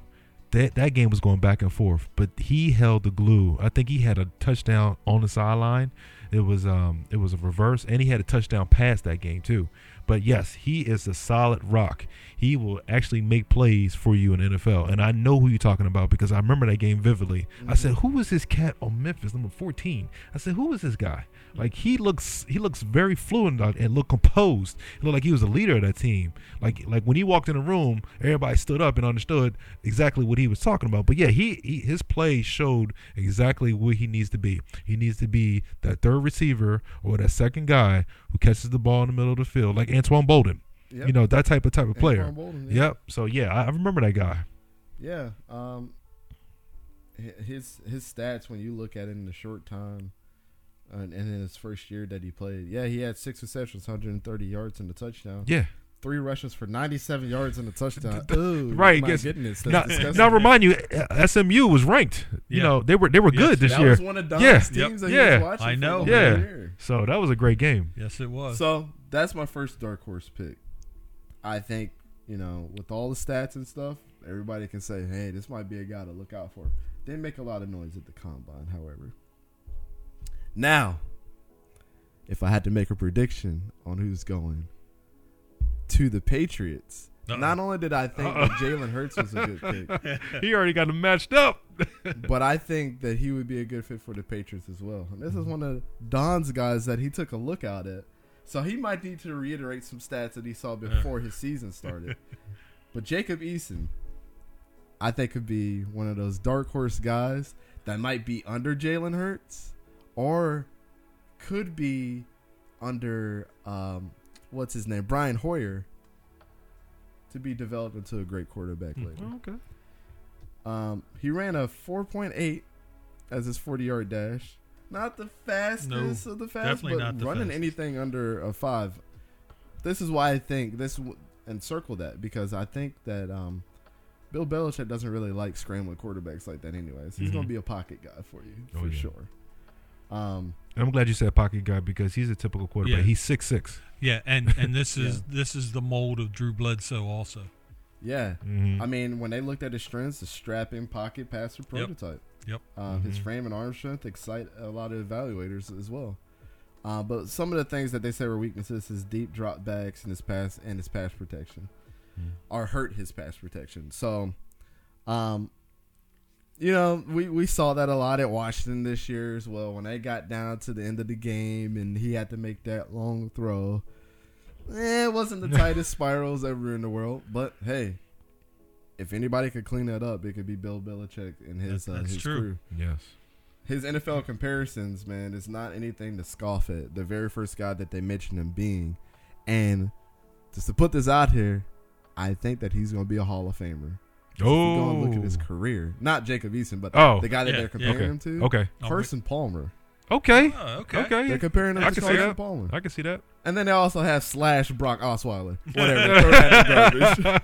That that game was going back and forth, but he held the glue. I think he had a touchdown on the sideline. It was um it was a reverse, and he had a touchdown pass that game too. But yes, he is a solid rock. He will actually make plays for you in the NFL, and I know who you're talking about because I remember that game vividly. I said, mm-hmm. "Who was this cat on Memphis, number 14?" I said, "Who was this guy?" Mm-hmm. Like he looks, he looks very fluent uh, and look composed. He looked like he was a leader of that team. Like like when he walked in the room, everybody stood up and understood exactly what he was talking about. But yeah, he, he his play showed exactly where he needs to be. He needs to be that third receiver or that second guy who catches the ball in the middle of the field, like Anquan Boldin. Yep. You know that type of type of player. Anquan Boldin, yeah. Yep. So yeah, I, I remember that guy. Yeah. Um, his his stats when you look at it in the short time, uh, and in his first year that he played, yeah, he had six receptions, 130 yards, and a touchdown. Yeah. three rushes for 97 yards and a touchdown. Ooh, Right, my guess- goodness. That's Now, now remind you, uh, SMU was ranked. You Yeah. know they were they were Yes, good this that year. was one of Don's Yeah. teams Yep. that he Yeah. was watching I know. Yeah. So that was a great game. Yes, it was. So that's my first dark horse pick. I think you know with all the stats and stuff, everybody can say, "Hey, this might be a guy to look out for." Didn't make a lot of noise at the combine, however. Now, if I had to make a prediction on who's going to the Patriots, Uh-oh. not only did I think that Jalen Hurts was a good pick, He already got them matched up. but I think that he would be a good fit for the Patriots as well. And this is mm-hmm. one of Don's guys that he took a look out at. So he might need to reiterate some stats that he saw before his season started. But Jacob Eason, I think could be one of those dark horse guys that might be under Jalen Hurts or could be under um, what's his name? Brian Hoyer to be developed into a great quarterback later. okay. Um, he ran a 4.8 as his 40 yard dash. Not the fastest No, of the fast, definitely but not the running fastest. anything under a five. This is why I think this w- and circle that because I think that um, Bill Belichick doesn't really like scrambling quarterbacks like that. Anyways, he's Mhm. going to be a pocket guy for you Oh, for yeah. sure. Um, I'm glad you said pocket guy because he's a typical quarterback. Yeah. He's six six. yeah, and and this is Yeah. this is the mold of Drew Bledsoe also. yeah, Mm-hmm. I mean, when they looked at his strengths, the strapping pocket passer prototype. Yep. Uh, His Mhm. frame and arm strength excite a lot of evaluators as well. Uh, but some of the things that they say were weaknesses, his deep drop backs and his pass and his pass protection, Mhm. are hurt his pass protection. So, um, you know, we, we saw that a lot at Washington this year as well. When they got down to the end of the game and he had to make that long throw, eh, it wasn't the tightest spirals ever in the world. But hey, if anybody could clean that up, it could be Bill Belichick and his That- uh, that's his true. crew Yes. his NFL comparisons, man, is not anything to scoff at. The very first guy that they mentioned him being, and just to put this out here, I think that he's going to be a Hall of Famer. If you go Oh. and look at his career, not Jacob Eason, but Oh. the guy that Yeah, they're comparing okay. him to, Okay. Oh, Carson Palmer. Okay. Oh, okay. Okay. They're comparing him I to can see Carson that. Palmer, I can see that. and then they also have slash Brock Osweiler. Whatever, throw that in the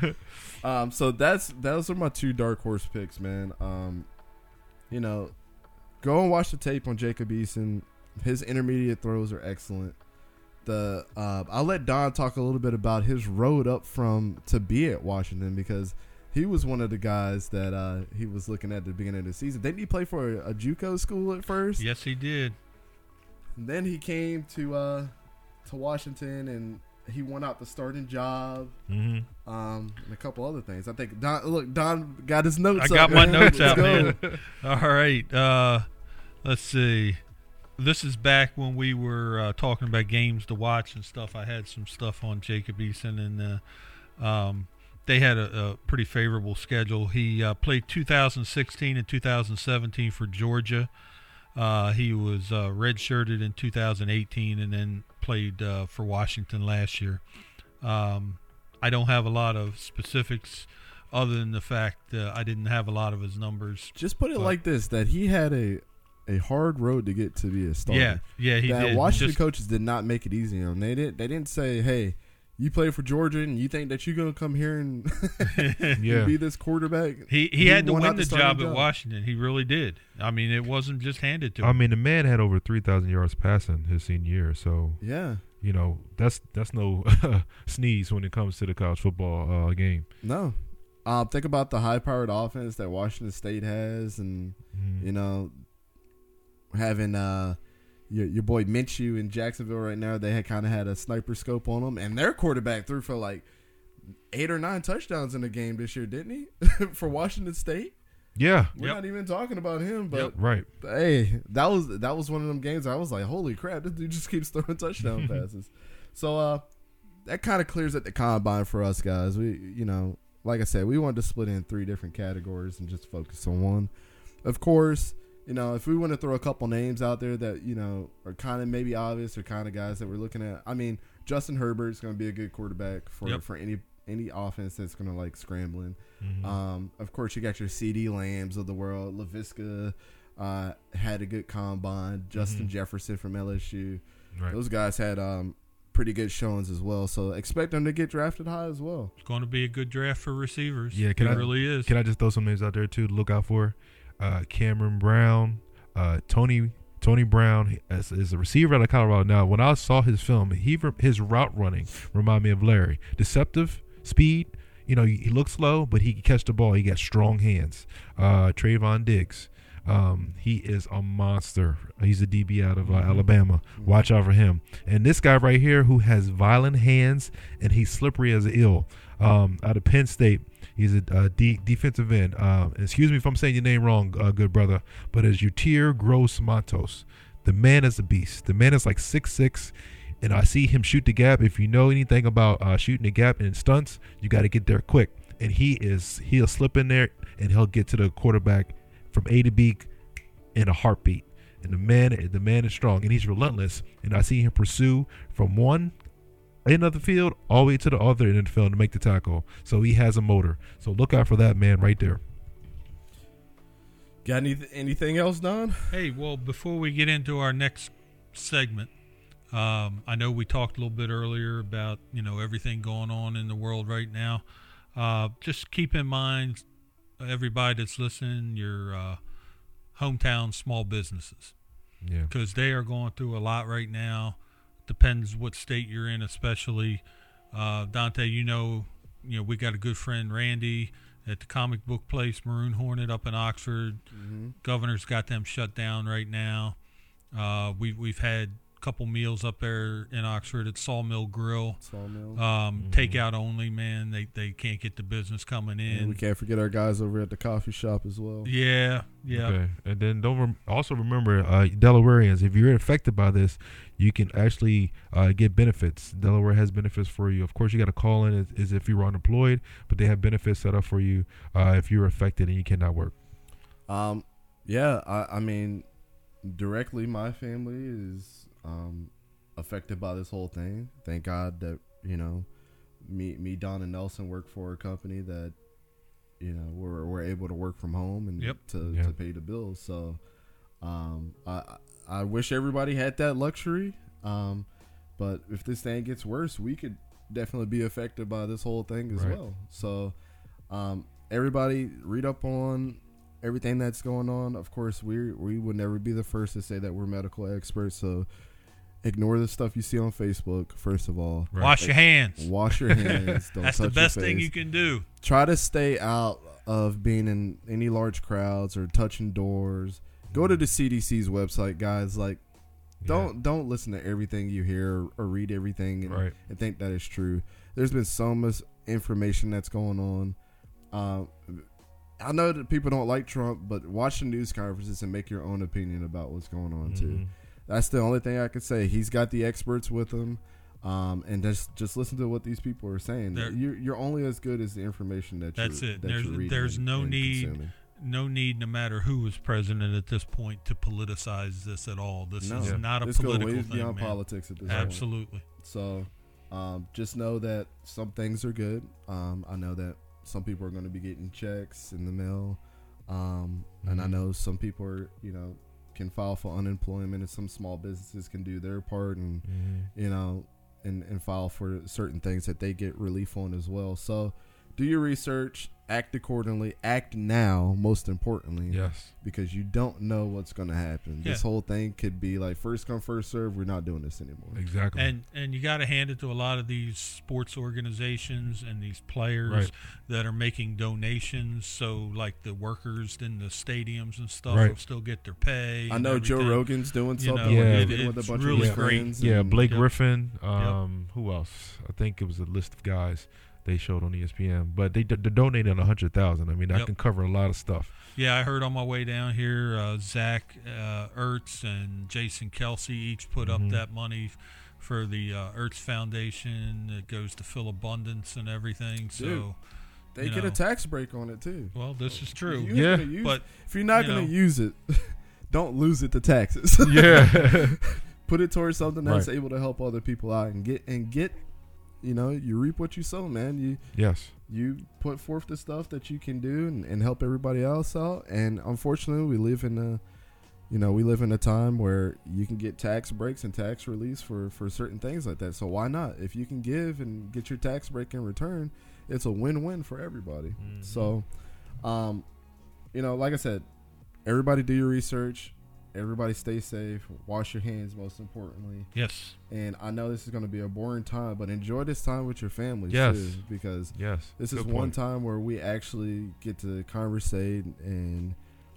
garbage. Um, so that's those are my two dark horse picks, man. Um, you know, go and watch the tape on Jacob Eason. His intermediate throws are excellent. The uh, I'll let Don talk a little bit about his road up from to be at Washington because he was one of the guys that uh, he was looking at the beginning of the season. Didn't he play for a, a JUCO school at first? Yes, he did. And then he came to uh, to Washington and he won out the starting job hmm um, and a couple other things. I think Don. Look, Don got his notes. I up, got my man. notes Let's out, go. man. All right. Uh, let's see. This is back when we were uh, talking about games to watch and stuff. I had some stuff on Jacob Eason, and uh, um, they had a, a pretty favorable schedule. He uh, played 2016 and 2017 for Georgia. Uh, he was uh, redshirted in 2018 and then played uh, for Washington last year. Um, I don't have a lot of specifics other than the fact that I didn't have a lot of his numbers. Just put it like this: that he had a a hard road to get to be a starter. Yeah, yeah, he that did. Washington Just- coaches did not make it easy on him. They didn't. They didn't say, "Hey, you play for Georgia and you think that you're gonna come here and, Yeah. be this quarterback." he he had to won win out the job at Washington. He really did. I mean, it wasn't just handed to him. I mean, the man had over three thousand yards passing his senior year, so Yeah. you know that's that's no sneeze when it comes to the college football uh, game. No. Um, think about the high-powered offense that Washington State has, and Mhm. you know, having uh your, your boy Minshew in Jacksonville right now, they had kind of had a sniper scope on them, and their quarterback threw for like eight or nine touchdowns in the game this year, didn't he? for Washington State, Yeah, we're Yep. not even talking about him, but Yep. right. hey, that was that was one of them games. I was like, holy crap, this dude just keeps throwing touchdown passes. So uh, that kind of clears up the combine for us guys. We, you know, like I said, we wanted to split in three different categories and just focus on one. Of course, you know, if we want to throw a couple names out there that you know are kind of maybe obvious or kind of guys that we're looking at. I mean, Justin Herbert's going to be a good quarterback for Yep. for any any offense that's going to like scrambling. Mhm. Um, of course, you got your CeeDee Lambs of the world. Laviska uh, had a good combine. Justin Mhm. Jefferson from LSU. right. Those guys had um, pretty good showings as well. So expect them to get drafted high as well. It's going to be a good draft for receivers. Yeah, can it I- really is. Can I just throw some names out there too to look out for? Uh, Cameron Brown, uh, Tony Tony Brown is, is a receiver out of Colorado. Now, when I saw his film, he his route running reminded me of Larry. Deceptive speed. You know, he, he looks slow, but he can catch the ball. He got strong hands. Uh, Trevon Diggs. Um, he is a monster. He's a DB out of uh, Alabama. Watch out for him. And this guy right here, who has violent hands and he's slippery as an eel, um, out of Penn State. He's a uh, defensive end. Uh, excuse me if I'm saying your name wrong, uh, good brother, but it's Yetur Gross-Matos. The man is a beast. The man is like six six, and I see him shoot the gap. If you know anything about uh, shooting the gap and stunts, you got to get there quick. And he is he'll slip in there and he'll get to the quarterback from A to B in a heartbeat. And the man, the man is strong and he's relentless. And I see him pursue from one end of the field all the way to the other end of the field to make the tackle. So he has a motor. So look out for that man right there. Got any, anything else, Don? Hey, well, before we get into our next segment, um, I know we talked a little bit earlier about you know everything going on in the world right now. Uh, just keep in mind, everybody that's listening, your uh, hometown small businesses, Yeah. because they are going through a lot right now. Depends what state you're in, especially uh, Dante. You know, you know we got a good friend Randy at the comic book place Maroon Hornet up in Oxford governor's got them shut down right now. Uh, we we've had couple meals up there in Oxford at Sawmill Grill. Sawmill. Um, Takeout only, man. They they can't get the business coming and in. we can't forget our guys over at the coffee shop as well. Yeah, yeah. Okay. And then don't rem- also remember, uh, Delawareans, if you're affected by this, you can actually uh, get benefits. Delaware has benefits for you. Of course, you got to call in as, as if you were unemployed, but they have benefits set up for you uh, if you're affected and you cannot work. Um, yeah, I, I mean, directly, my family is um, affected by this whole thing. Thank God that you know, me, me, Don, and Nelson work for a company that you know we're we're able to work from home and Yep. to Yeah. to pay the bills. So, um, I I wish everybody had that luxury. Um, but if this thing gets worse, we could definitely be affected by this whole thing as Right. well. So, um, everybody read up on everything that's going on. Of course, we we would never be the first to say that we're medical experts. So, ignore the stuff you see on Facebook. First of all, Wash your hands. wash your hands. Don't That's the best thing you can do. Try to stay out of being in any large crowds or touching doors. Go to the CDC's website, guys. Like, don't don't listen to everything you hear or, read everything and, Right. and think that is true. There's been so much information that's going on. Um, I know that people don't like Trump, but watch the news conferences and make your own opinion about what's going on too. That's the only thing I could say. He's got the experts with him, um, and just just listen to what these people are saying. There- you're you're only as good as the information that That's you're, it. That There's- you're there's no and need. No need, no matter who is president at this point, to politicize this at all. This No. is Yeah. not a This political way thing, beyond man. politics at this point. Absolutely. So, um, just know that some things are good. Um, I know that some people are going to be getting checks in the mail, um, and I Mhm. know some people are, you know, can file for unemployment, and some small businesses can do their part, and Mhm. you know, and and file for certain things that they get relief on as well. So, do your research, act accordingly, act now. Most importantly, Yes. because you don't know what's going to happen. This whole thing could be like first come first serve. We're not doing this anymore. Exactly. And and you got to hand it to a lot of these sports organizations and these players Right. that are making donations. So like the workers in the stadiums and stuff Right. will still get their pay. I know Joe. Rogan's doing You know, something. Yeah. with, it- it, with a it's bunch really of his great. friends. yeah, Blake Yep. Griffin. Um, who else? I think it was a list of guys they showed on ESPN. But they d- they donated a hundred thousand. I mean, that Yep. can cover a lot of stuff. Yeah, I heard on my way down here, uh, Zach uh, Ertz and Jason Kelce each put Mhm. up that money for the uh, Ertz Foundation. It goes to Philabundance and everything. So, They you get know. a tax break on it too. well, this is true. If Yeah. gonna use- But if you're not you going to use it, don't lose it to taxes. Yeah. Put it towards something that's Right. able to help other people out and get and get. You know, you reap what you sow, man. You yes. you put forth the stuff that you can do and, and help everybody else out. And unfortunately, we live in a, you know, we live in a time where you can get tax breaks and tax release for for certain things like that. So why not? If you can give and get your tax break in return, it's a win-win for everybody. Mhm. So, um, you know, like I said, everybody do your research. Everybody stay safe. Wash your hands, most importantly. Yes. And I know this is going to be a boring time, but enjoy this time with your family. Yes. too, because Yes. this is Good one time where we actually get to conversate and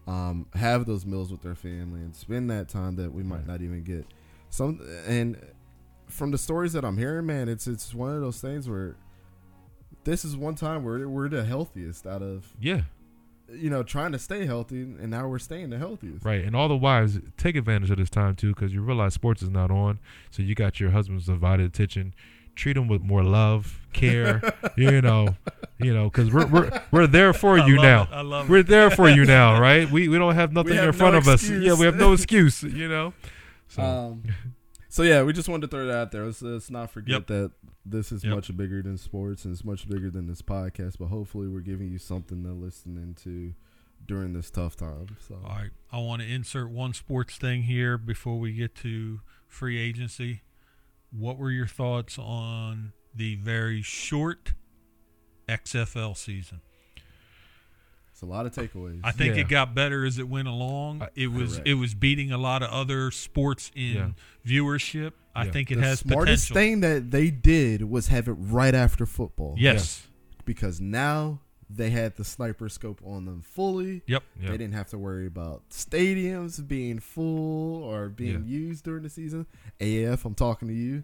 um, have those meals with their family and spend that time that we might not even get. Some and from the stories that I'm hearing, man, it's it's one of those things where this is one time where we're the healthiest out of Yeah. You know trying to stay healthy, and now we're staying the healthiest. Right, and all the wives take advantage of this time too, because you realize sports is not on, so you got your husband's divided attention. Treat them with more love, care, you know, you know, because we're we're we're there for I you love now. it. I love We're it. there for you now, right? We we don't have nothing have in front no of us. Yeah, we have no excuse, you know. So Um, so yeah, we just wanted to throw that out there. Let's, let's not forget Yep. that this is Yep. much bigger than sports and it's much bigger than this podcast. But hopefully, we're giving you something to listen into during this tough time. So All right. I want to insert one sports thing here before we get to free agency. What were your thoughts on the very short XFL season? It's a lot of takeaways. I think Yeah. it got better as it went along. I- it was Correct. it was beating a lot of other sports in Yeah. viewership. I Yeah. think it the has smartest potential. thing that they did was have it right after football. yes. because now they had the sniper scope on them fully. Yep. yeah, They didn't have to worry about stadiums being full or being used during the season. AAF, I'm talking to you.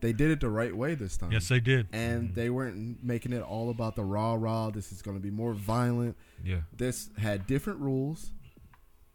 They did it the right way this time. Yes, they did. and Mhm. they weren't making it all about the rah rah. This is going to be more violent. yeah, This had different rules,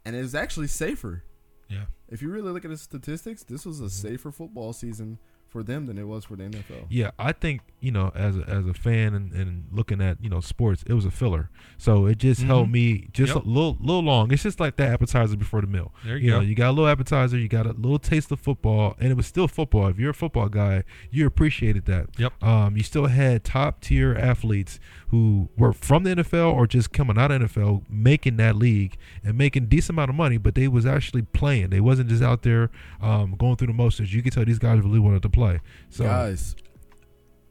and it was actually safer. Yeah. If you really look at the statistics, this was a safer football season for them than it was for the NFL. yeah. I think you know, as a, as a fan and, and looking at you know sports, it was a filler. So it just helped Mhm. me just Yep. a little little long. It's just like that appetizer before the meal. There you, You go. know, you got a little appetizer, you got a little taste of football, and it was still football. If you're a football guy, you appreciated that. Yep. Um, you still had top tier athletes who were from the NFL or just coming out of NFL, making that league and making decent amount of money, but they was actually playing. They wasn't just out there um, going through the motions. You could tell these guys really wanted to play. So Guys,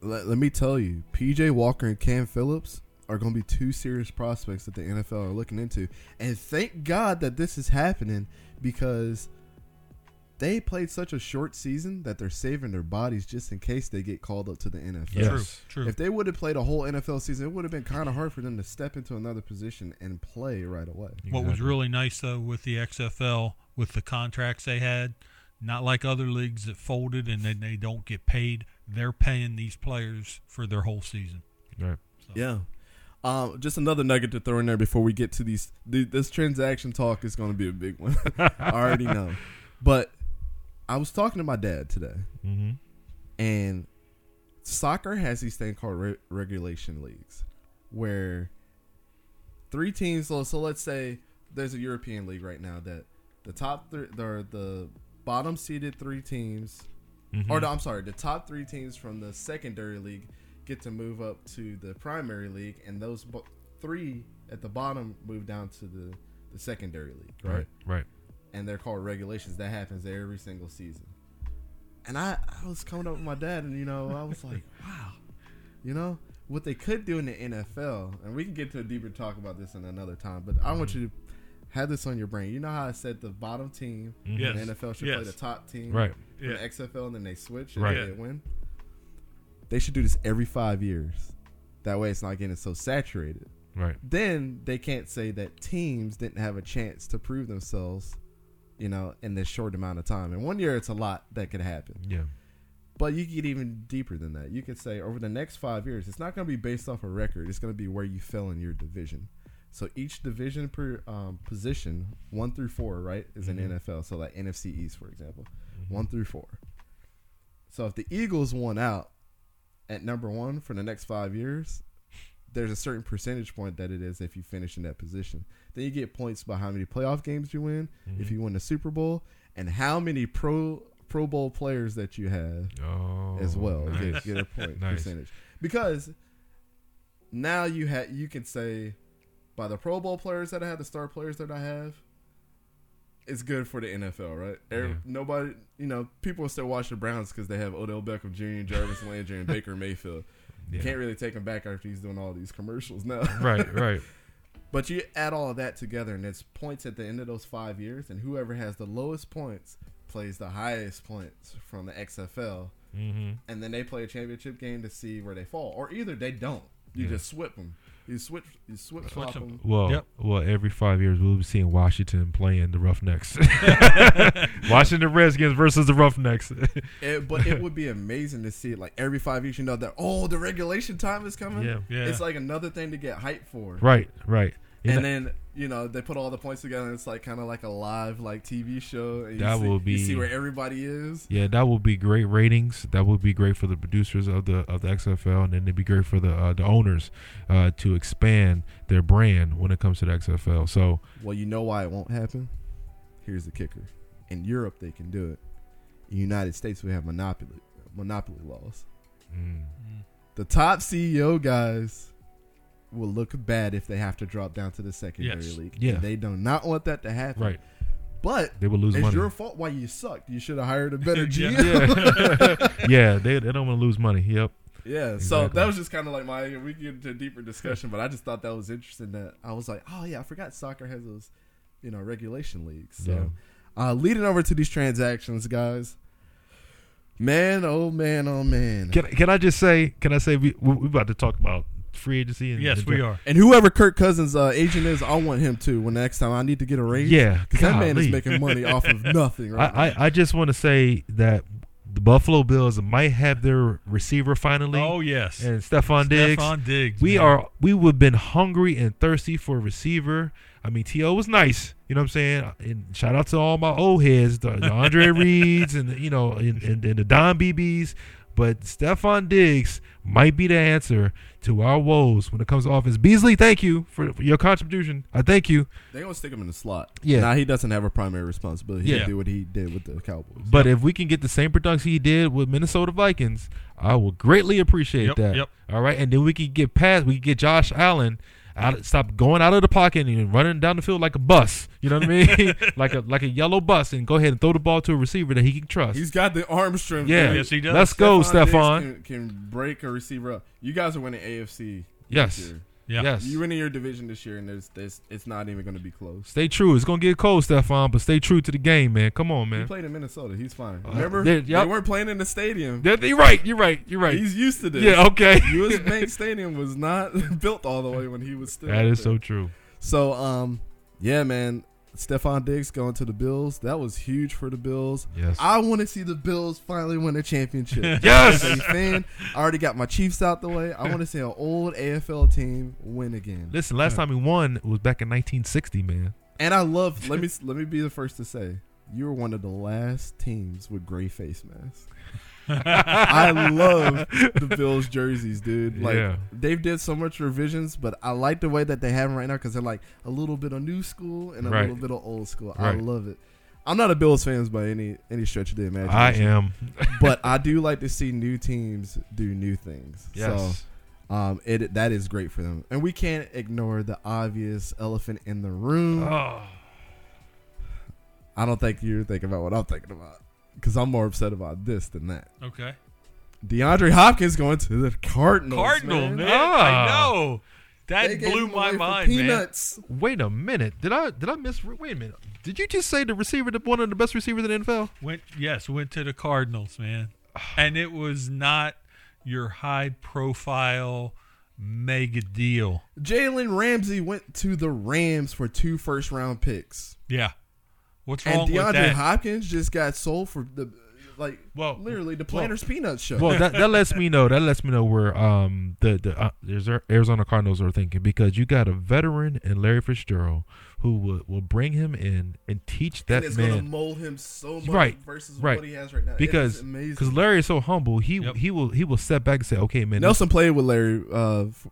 let, let me tell you, PJ Walker and Cam Phillips are going to be two serious prospects that the NFL are looking into. And thank God that this is happening because they played such a short season that they're saving their bodies just in case they get called up to the NFL. Yes. True. True. If they would have played a whole NFL season, it would have been kind of hard for them to step into another position and play right away. What was really nice though with the XFL with the contracts they had, not like other leagues that folded and then they don't get paid. They're paying these players for their whole season. Right. So, Yeah. Um, just another nugget to throw in there before we get to these. th- This transaction talk is going to be a big one. I already know. But I was talking to my dad today, Mm-hmm. and soccer has these thing called re- regulation leagues, where three teams. So, so let's say there's a European league right now that the top three, the the bottom seeded three teams Mm-hmm. or no, I'm sorry, the top three teams from the secondary league get to move up to the primary league, and those bo- three at the bottom move down to the, the secondary league, right? Right. Right. And they're called regulations. That happens every single season. And I, I was coming up with my dad, and you know, I was like, wow, you know, what they could do in the NFL, and we can get to a deeper talk about this in another time. But I want mm-hmm. you to have this on your brain. You know how I said the bottom team. Yes. in the mm-hmm. NFL should play the top team, Right. Yeah. the XFL and then they switch and Right. they win. They should do this every five years. That way, it's not getting so saturated. Right. Then they can't say that teams didn't have a chance to prove themselves, you know, in this short amount of time. In one year, it's a lot that could happen. Yeah. But you get even deeper than that. You could say over the next five years, it's not going to be based off a record. It's going to be where you fell in your division. So each division per um, position, one through four, right, is Mhm. in NFL. So like NFC East, for example, Mhm. one through four. So if the Eagles won out at number one for the next five years, there's a certain percentage point that it is if you finish in that position. Then you get points by how many playoff games you win, if Mhm. you win the Super Bowl, and how many pro Pro Bowl players that you have Oh, as well. nice. Get, get a point Nice. percentage because now you had you can say by the Pro Bowl players that I have, the star players that I have, it's good for the NFL, right? Every- Yeah. Nobody, you know, people still watch the Browns because they have Odell Beckham Jr., Jarvis Landry, and Baker Mayfield. You can't really take him back after he's doing all these commercials now. Right, right. But you add all of that together, and it's points at the end of those five years, and whoever has the lowest points plays the highest points from the XFL, Mm-hmm. and then they play a championship game to see where they fall, or either they don't. You Yeah. just swip them. You switch. You switch flop Switch 'em. them. Well, Yep. well, every five years we'll be seeing Washington playing the Roughnecks. Washington Redskins versus the Roughnecks. It, but it would be amazing to see it like every five years. You know that oh the regulation time is coming. yeah. Yeah. It's like another thing to get hyped for. Right, right. And And then you know they put all the points together. and It's like kind of like a live like TV show. And you That see, will You be- see where everybody is. yeah, that would be great ratings. That would be great for the producers of the of the XFL, and then it'd be great for the uh, the owners uh, to expand their brand when it comes to the XFL. So Well, you know why it won't happen. Here's the kicker: in Europe they can do it. In the United States we have monopoly monopoly laws. mm, The top CEO guys will look bad if they have to drop down to the secondary Yes. league. Yeah. And they do not want that to happen. right, But they will lose it's money. your fault why you sucked. You should have hired a better Yeah. GM. yeah, yeah, they they don't want to lose money. Yep. Yeah, so that was just kind of like my. We can get into a deeper discussion, but I just thought that was interesting. That I was like, oh yeah, I forgot soccer has those, you know, regulation leagues. So, uh, leading over to these transactions, guys. Man, oh man, oh man. Can can I just say? Can I say we we we about to talk about free agency? And, yes, and we are. and whoever Kirk Cousins' uh, agent is, I want him too. When next time I need to get a raise, Yeah, because that man is making money off of nothing. Right? I, I, I just want to say that the Buffalo Bills might have their receiver finally, Oh yes, and Stefon Diggs. Stefon Diggs. we man. are we would have been hungry and thirsty for a receiver. I mean, To was nice, you know what I'm saying. And shout out to all my old heads, the, the Andre Reeds, and you know, and, and, and the Don Beebes. But Stefon Diggs might be the answer to our woes when it comes to offense. Beasley, thank you for, for your contribution. I thank you. They're gonna stick him in the slot. Yeah. Now he doesn't have a primary responsibility. He Yeah. do what he did with the Cowboys. But if we can get the same production he did with Minnesota Vikings, I will greatly appreciate Yep, that. yep. All right, and then we can get past. We can get Josh Allen out. Stop going out of the pocket and running down the field like a bus. You know what I mean? like a like a yellow bus, and go ahead and throw the ball to a receiver that he can trust. He's got the arm strength. yeah. Yes, he does. Let's go, Diggs Stefon. Can, can break a receiver up. You guys are winning AFC. Yes. This year. Yeah. Yes. You winning your division this year, and there's, there's it's not even going to be close. Stay true. It's gonna get cold, Stefon, but stay true to the game, man. Come on, man. He played in Minnesota. He's fine. Uh, Remember, they- they, weren't playing in the stadium. Yeah, You're right. You're right. You're right. He's used to this. Yeah. Okay. U.S. Bank Stadium was not built all the way when he was still. That is there. so true. So, um, yeah, man. Stefon Diggs going to the Bills. That was huge for the Bills. Yes. I want to see the Bills finally win a championship. Yes! Fan, I already got my Chiefs out the way. I want to see an old AFL team win again. Listen, last time he won was back in 1960, man. And I love. Let me let me be the first to say, you were one of the last teams with gray face masks. I love the Bills jerseys, dude. Like Yeah. they've did so much revisions, but I like the way that they have them right now because they're like a little bit of new school and a Right. little bit of old school. I love it. I'm not a Bills fan by any any stretch of the imagination. I am. but I do like to see new teams do new things. Yes. So um, it that is great for them, and we can't ignore the obvious elephant in the room. oh. I don't think you're thinking about what I'm thinking about because I'm more upset about this than that. Okay. DeAndre Hopkins going to the Cardinals. Cardinal man. man. Ah. I know. That They blew my away for mind, man. Wait a minute. Did I did I miss? Wait a minute. Did you just say the receiver, the one of the best receivers in the NFL? Went yes, went to the Cardinals, man. And it was not your high profile mega deal. Jalen Ramsey went to the Rams for two first round picks, Yeah. What's and wrong with DeAndre that? Hopkins just got sold for the like Well, literally the Planters Peanuts show. well, that, that lets me know. That lets me know where um the the uh, there's Arizona Cardinals are thinking because you got a veteran in Larry Fitzgerald who will will bring him in and teach that and it's gonna man mold him so much Right, versus right. what he has right now. because because Larry is so humble. He Yep. he will he will step back and say, okay, man, Nelson played with Larry, uh, f-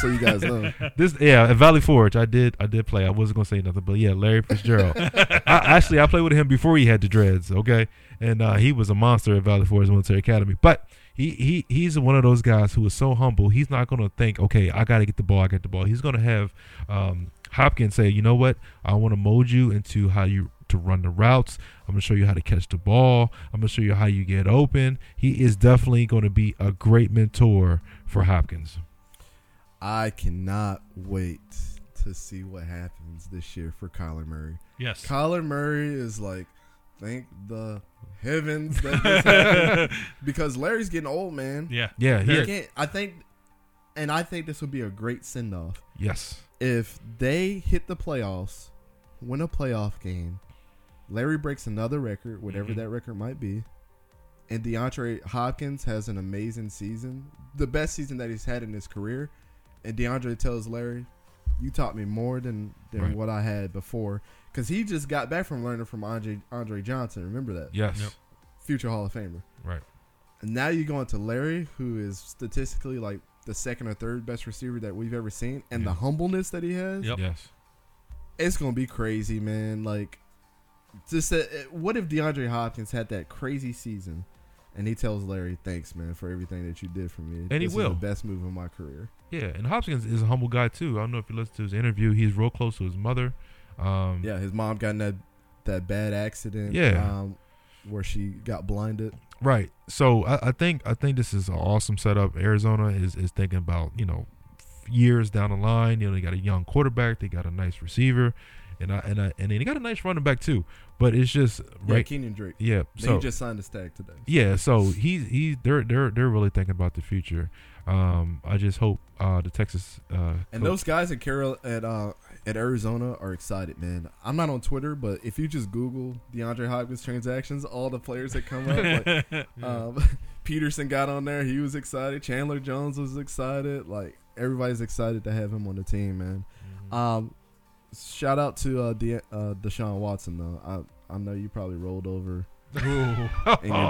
so you guys know. This yeah, at Valley Forge, I did I did play. I wasn't gonna say nothing, but yeah, Larry Fitzgerald. I, actually, I played with him before he had the dreads. Okay, and uh, he was a monster at Valley Forge Military Academy. But he he he's one of those guys who is so humble. He's not gonna think, okay, I gotta get the ball. I get the ball. He's gonna have um, Hopkins say, you know what, I want to mold you into how you to run the routes. I'm gonna show you how to catch the ball. I'm gonna show you how you get open. He is definitely going to be a great mentor for Hopkins. I cannot wait to see what happens this year for Kyler Murray. Yes. Kyler Murray is like, thank the heavens that this happened because Larry's getting old, man. yeah. Yeah, He yeah, can't. I think, and I think this would be a great send off yes, if they hit the playoffs, win a playoff game. Larry breaks another record, whatever Mhm. that record might be, and DeAndre Hopkins has an amazing season, the best season that he's had in his career. And DeAndre tells Larry, "You taught me more than than Right. what I had before." Because he just got back from learning from Andre Andre Johnson. Remember that yes, Yep. future Hall of Famer. right. And now you go into Larry, who is statistically like the second or third best receiver that we've ever seen, and the humbleness that he has, Yep. Yes, it's gonna be crazy, man. Like, just uh, what if DeAndre Hopkins had that crazy season, and he tells Larry, "Thanks, man, for everything that you did for me. And he this will. is the best move of my career." Yeah. And Hopkins is a humble guy too. I don't know if you listen to his interview. He's real close to his mother. Um, Yeah, his mom got in that that bad accident. Yeah. um, where she got blinded. Right. So I, I think I think this is an awesome setup. Arizona is, is thinking about you know years down the line. You know they got a young quarterback, they got a nice receiver, and I and I and they got a nice running back too. But it's just Yeah, right. Kenyan Drake. Yeah. So, he just signed a stag today. yeah. So he's he's they're they're they're really thinking about the future. Um, I just hope uh, the Texas uh, And those guys at Carol at uh, at Arizona are excited, man. I'm not on Twitter, but if you just Google DeAndre Hopkins transactions, all the players that come up, like, um, Peterson got on there, he was excited. Chandler Jones was excited. Like everybody's excited to have him on the team, man. Mm-hmm. Um, shout out to uh, De- uh, Deshaun Watson though. I I know you probably rolled over. In your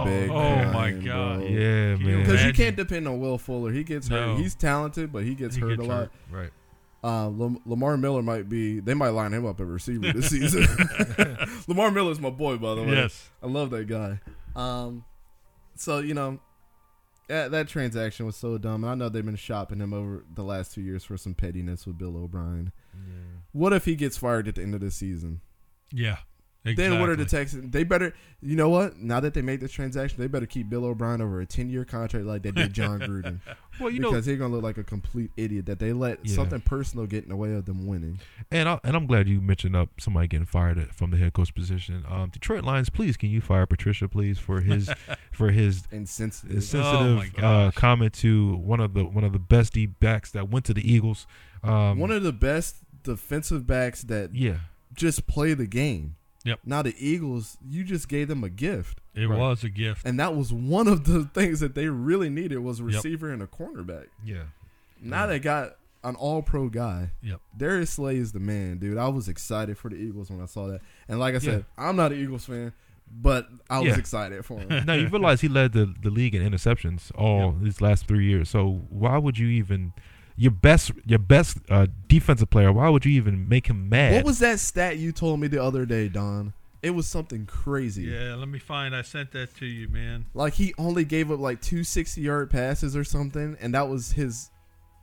bed. Oh, my crying, God. bro. yeah, Can you man. Because you can't depend on Will Fuller. He gets hurt. He's talented, but he gets He hurt gets a lot. hurt. right. Uh, Lam- Lamar Miller might be. They might line him up at receiver this season. Lamar Miller's my boy, by the way. Yes. I love that guy. Um, so you know, that, that transaction was so dumb. And I know they've been shopping him over the last two years for some pettiness with Bill O'Brien. What if he gets fired at the end of the season? Yeah. Exactly. Then what are the Texans? They better, you know what? Now that they made this transaction, they better keep Bill O'Brien over a ten-year contract like they did Jon Gruden, Well, you know, because he's gonna look like a complete idiot that they let Yeah. something personal get in the way of them winning. And I, and I'm glad you mentioned up somebody getting fired from the head coach position. Um, Detroit Lions, please can you fire Patricia, please, for his for his Insensitive. his Oh, sensitive uh, comment to one of the one of the best D backs that went to the Eagles. Um, one of the best defensive backs that yeah, just play the game. Yep. Now the Eagles, you just gave them a gift, It Right. was a gift. and that was one of the things that they really needed was a Yep. receiver and a cornerback. yeah, Now Yeah. they got an All-Pro guy. Yep. Darius Slay is the man, dude. I was excited for the Eagles when I saw that, and like I said, I'm not an Eagles fan, but I was Yeah. excited for him. now you realize he led the, the league in interceptions all these last three years. So why would you even your best your best uh, defensive player? Why would you even make him mad? what was that stat you told me the other day, Don? It was something crazy. Yeah, let me find. I sent that to you, man. Like he only gave up like two 60 yard passes or something, and that was his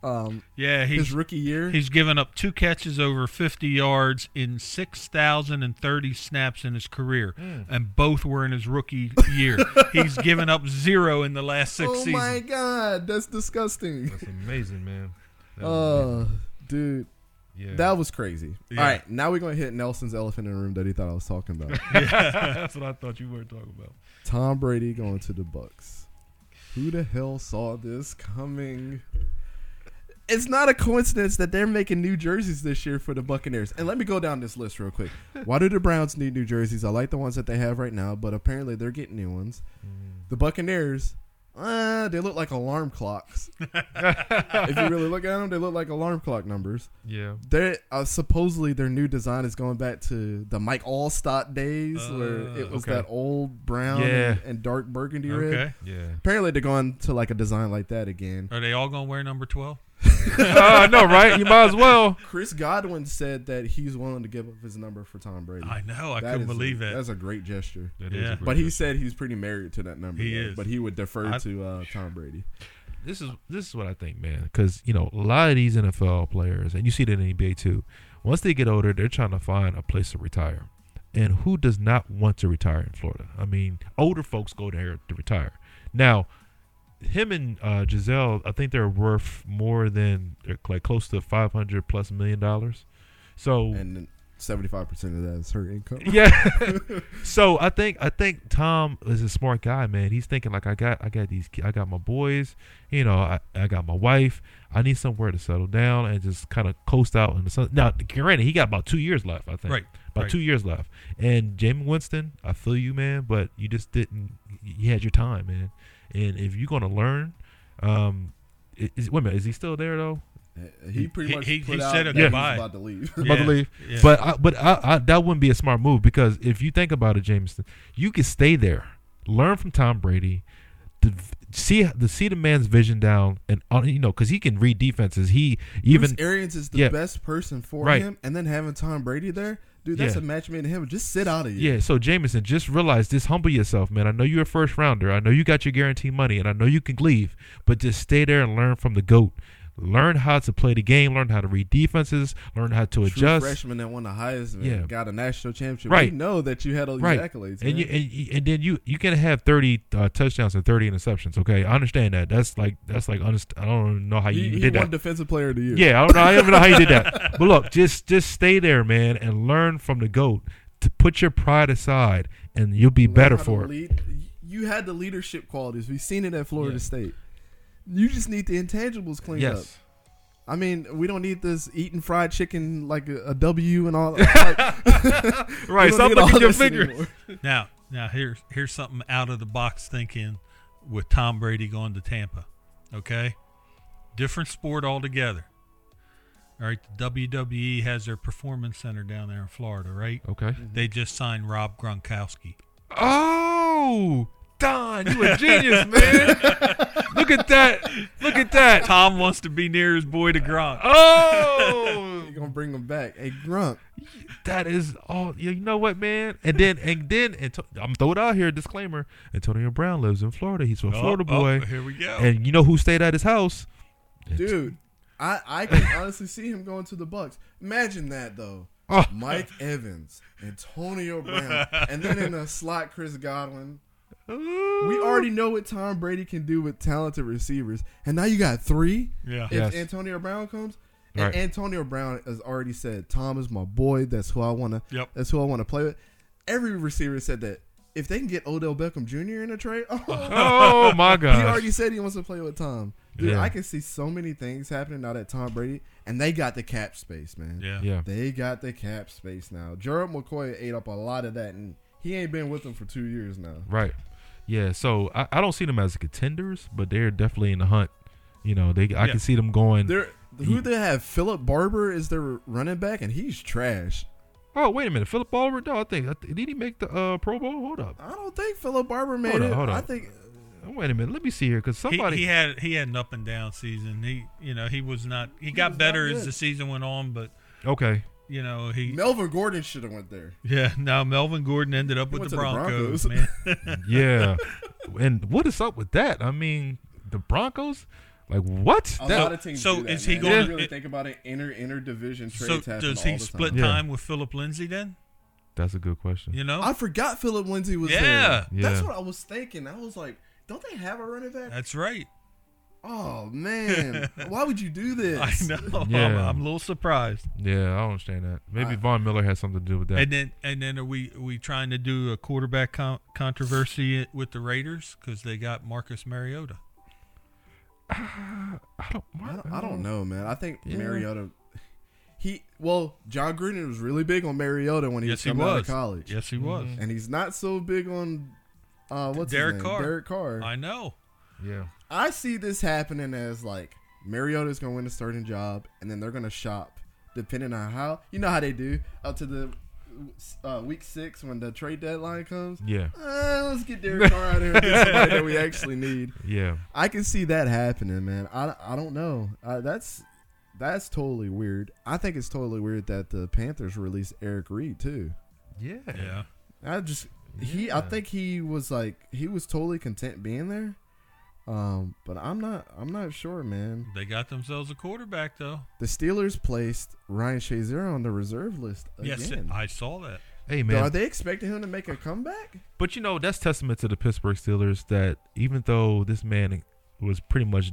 um Yeah, his he's rookie year. he's given up two catches over 50 yards in 6,030 snaps in his career, Mm. and both were in his rookie year. he's given up zero in the last six oh seasons. Oh my god, that's disgusting. That's amazing, man. That was Uh, amazing. dude, yeah, that was crazy. Yeah. All right, now we're gonna hit Nelson's elephant in the room that he thought I was talking about. yeah, that's what I thought you were talking about. Tom Brady going to the Bucks. Who the hell saw this coming? It's not a coincidence that they're making new jerseys this year for the Buccaneers. And let me go down this list real quick. Why do the Browns need new jerseys? I like the ones that they have right now, but apparently they're getting new ones. The Buccaneers, uh, they look like alarm clocks. if you really look at them, they look like alarm clock numbers. Yeah, They uh, supposedly their new design is going back to the Mike Alstott days, where Uh, it was okay. that old brown Yeah. and, and dark burgundy red. Okay. yeah. Apparently, they're going to like a design like that again. Are they all going to wear number 12? uh, no, right? You might as well. Chris Godwin said that he's willing to give up his number for Tom Brady. I know. I That couldn't is a- believe that. That's a great gesture. That Yeah. a great But he gesture. said he's pretty married to that number. He though, is. But he would defer I- to uh, Tom Brady. this is this is what I think, man. Because you know a lot of these NFL players, and you see that in the NBA too. Once they get older, they're trying to find a place to retire, And who does not want to retire in Florida? I mean, older folks go there to retire. Now, him and uh, Gisele, I think they're worth more than they're like close to five hundred plus million dollars. So and seventy five percent of that is her income. yeah. so I think I think Tom is a smart guy, man. He's thinking like I got I got these I got my boys, you know, I, I got my wife. I need somewhere to settle down and just kind of coast out in the sun. Now, granted, he got about two years left, I think. Right. About right. two years left. And Jameis Winston, I feel you, man, but you just didn't. You had your time, man. And if you're gonna learn, um, is, wait a minute, is he still there though? He pretty He- much he- put he out said that a he was goodbye. about to leave. about to leave. yeah. But I, but I, I, that wouldn't be a smart move because if you think about it, Jameson, you could stay there, learn from Tom Brady, to see the see the man's vision down, and uh, you know because he can read defenses. He even Bruce Arians is the yeah. best person for Right. him, and then having Tom Brady there, dude, that's Yeah. a match made in heaven. Just sit out of here. yeah. So Jameson, just realize this. Humble yourself, man. I know you're a first rounder. I know you got your guaranteed money, and I know you can leave, but just stay there and learn from the goat. Learn how to play the game. Learn how to read defenses. Learn how to True adjust. freshman that won the Heisman, Yeah. got a national championship. Right. We know that you had all these Right. accolades, and man. and, you- and then you you can have 30 uh, touchdowns and 30 interceptions okay i understand that that's like that's like honest i don't know how you he, he did won that defensive player of the year. yeah i don't know i don't even know how you did that but look just just stay there man and learn from the goat to put your pride aside and you'll be Learn better for it lead. You had the leadership qualities. We've seen it at Florida Yeah. State. You just need the intangibles cleaned up. yes I mean, we don't need this eating fried chicken like a, a W and all. Like, right we stop don't need looking at your this finger anymore. Now, now here's here's something out of the box thinking with Tom Brady going to Tampa. Okay, different sport altogether. All right, the WWE has their performance center down there in Florida, right? okay They just signed Rob Gronkowski. oh Don, you a genius, man. Look at that. Look at that. Tom wants to be near his boy to Gronk. Oh, You're gonna bring him back. Hey, Gronk. That is all. You know what, man? And then and then and I'm throw it out here. Disclaimer: Antonio Brown lives in Florida. He's a Oh, Florida oh, boy. here we go. And you know who stayed at his house? Dude, I I can honestly see him going to the Bucs. Imagine that though. Oh. Mike Evans, Antonio Brown, and then in a slot, Chris Godwin. We already know what Tom Brady can do with talented receivers, and now you got three. yeah. If Yes. Antonio Brown comes, and Right. Antonio Brown has already said, "Tom is my boy. That's who I want to. Yep. That's who I want to play with." Every receiver said that. If they can get Odell Beckham Jr. in a trade, oh, Oh my he gosh! already said he wants to play with Tom. Dude, Yeah. I can see so many things happening now that Tom Brady and they got the cap space, man. Yeah. yeah, They got the cap space now. Gerald McCoy ate up a lot of that, and he ain't been with them for two years now. right. Yeah. So I, I don't see them as contenders, but they're definitely in the hunt. You know, they I Yeah. can see them going. They're who they have? Philip Barber is their running back, and he's trash. Oh wait a minute, Philip Barber? No, I think I did he make the uh, Pro Bowl? Hold up. I don't think Philip Barber made Hold on, it. hold I think Oh, wait a minute. Let me see here, because somebody. he had he had an up and down season. He you know he was not he got better as the season went on, but okay. You know he Melvin Gordon should have went there. yeah. Now Melvin Gordon ended up He with the to the Broncos, Broncos. man. Yeah. and what is up with that? I mean, the Broncos. Like what? A That- lot of teams. so do that, is he going If to- really it- think about it? Inter inter division trade? so trades happen does all he split time. Yeah. with Philip Lindsay then? that's a good question. You know, I forgot Philip Lindsay was Yeah. there. That's what I was thinking. I was like, don't they have a running back? that's right. Oh man, why would you do this? I know. I'm, Yeah. I'm a little surprised. Yeah, I don't understand that. Maybe I- Von Miller has something to do with that. And then and then are we are we trying to do a quarterback con- controversy with the Raiders because they got Marcus Mariota? I don't. I don't, I don't know, man. I think Yeah. Mariota. He well, Jon Gruden was really big on Mariota when he yes, was he coming out of college, Yes, he was. Mhm. and he's not so big on uh, what's Derek his name? Carr. Derek Carr. I know. Yeah. I see this happening as like Mariota's gonna win a starting job, and then they're gonna shop depending on how you know how they do up to the uh, week six when the trade deadline comes. Yeah. Uh, let's get Derek Carr out here and get somebody that we actually need. Yeah. I can see that happening, man. I, I don't know. Uh, that's that's totally weird. I think it's totally weird that the Panthers released Eric Reid too. Yeah. Yeah. I just he I think he was like he was totally content being there. Um, but I'm not I'm not sure, man. They got themselves a quarterback though. The Steelers placed Ryan Shazier on the reserve list Yes, again. I saw that. Hey man Are they expecting him to make a comeback? but you know that's testament to the Pittsburgh Steelers that even though this man was pretty much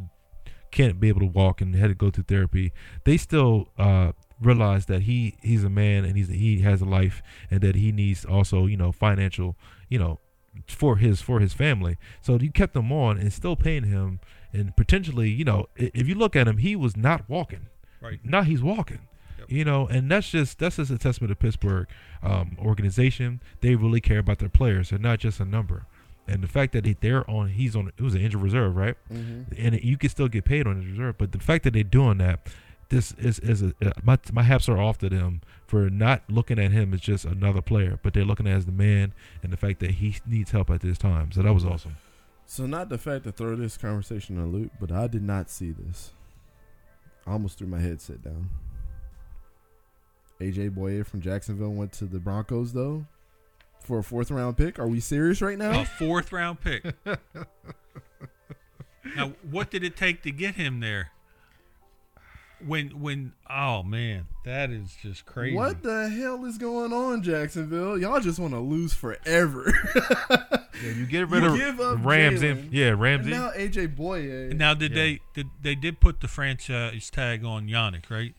can't be able to walk and had to go through therapy, they still uh, realize that he he's a man and he's he has a life and that he needs also you know financial you know for his for his family. So you kept him on and still paying him and potentially you know if you look at him, he was not walking. Right. Now he's walking. Yep. You know, and that's just that's just a testament to Pittsburgh um, organization. They really care about their players. They're not just a number. And the fact that they- they're on, he's on. It was an injured reserve, right? Mm-hmm. And you can still get paid on injured reserve. But the fact that they're doing that, this is is a, uh, my my hats are off to them for not looking at him as just another player, but they're looking at as the man and the fact that he needs help at this time. So that was awesome. So not the fact to throw this conversation in a loop, but I did not see this. I almost threw my headset down. AJ Bouye from Jacksonville went to the Broncos though for a fourth round pick. Are we serious right now? A fourth round pick. now, what did it take to get him there? When when oh man, that is just crazy. What the hell is going on, Jacksonville? Y'all just want to lose forever. Yeah, you get rid You of give up Ramsey. Jalen, Yeah, and Ramsey. now AJ Bouye. Now did Yeah. they did they did put the franchise tag on Yannick, right?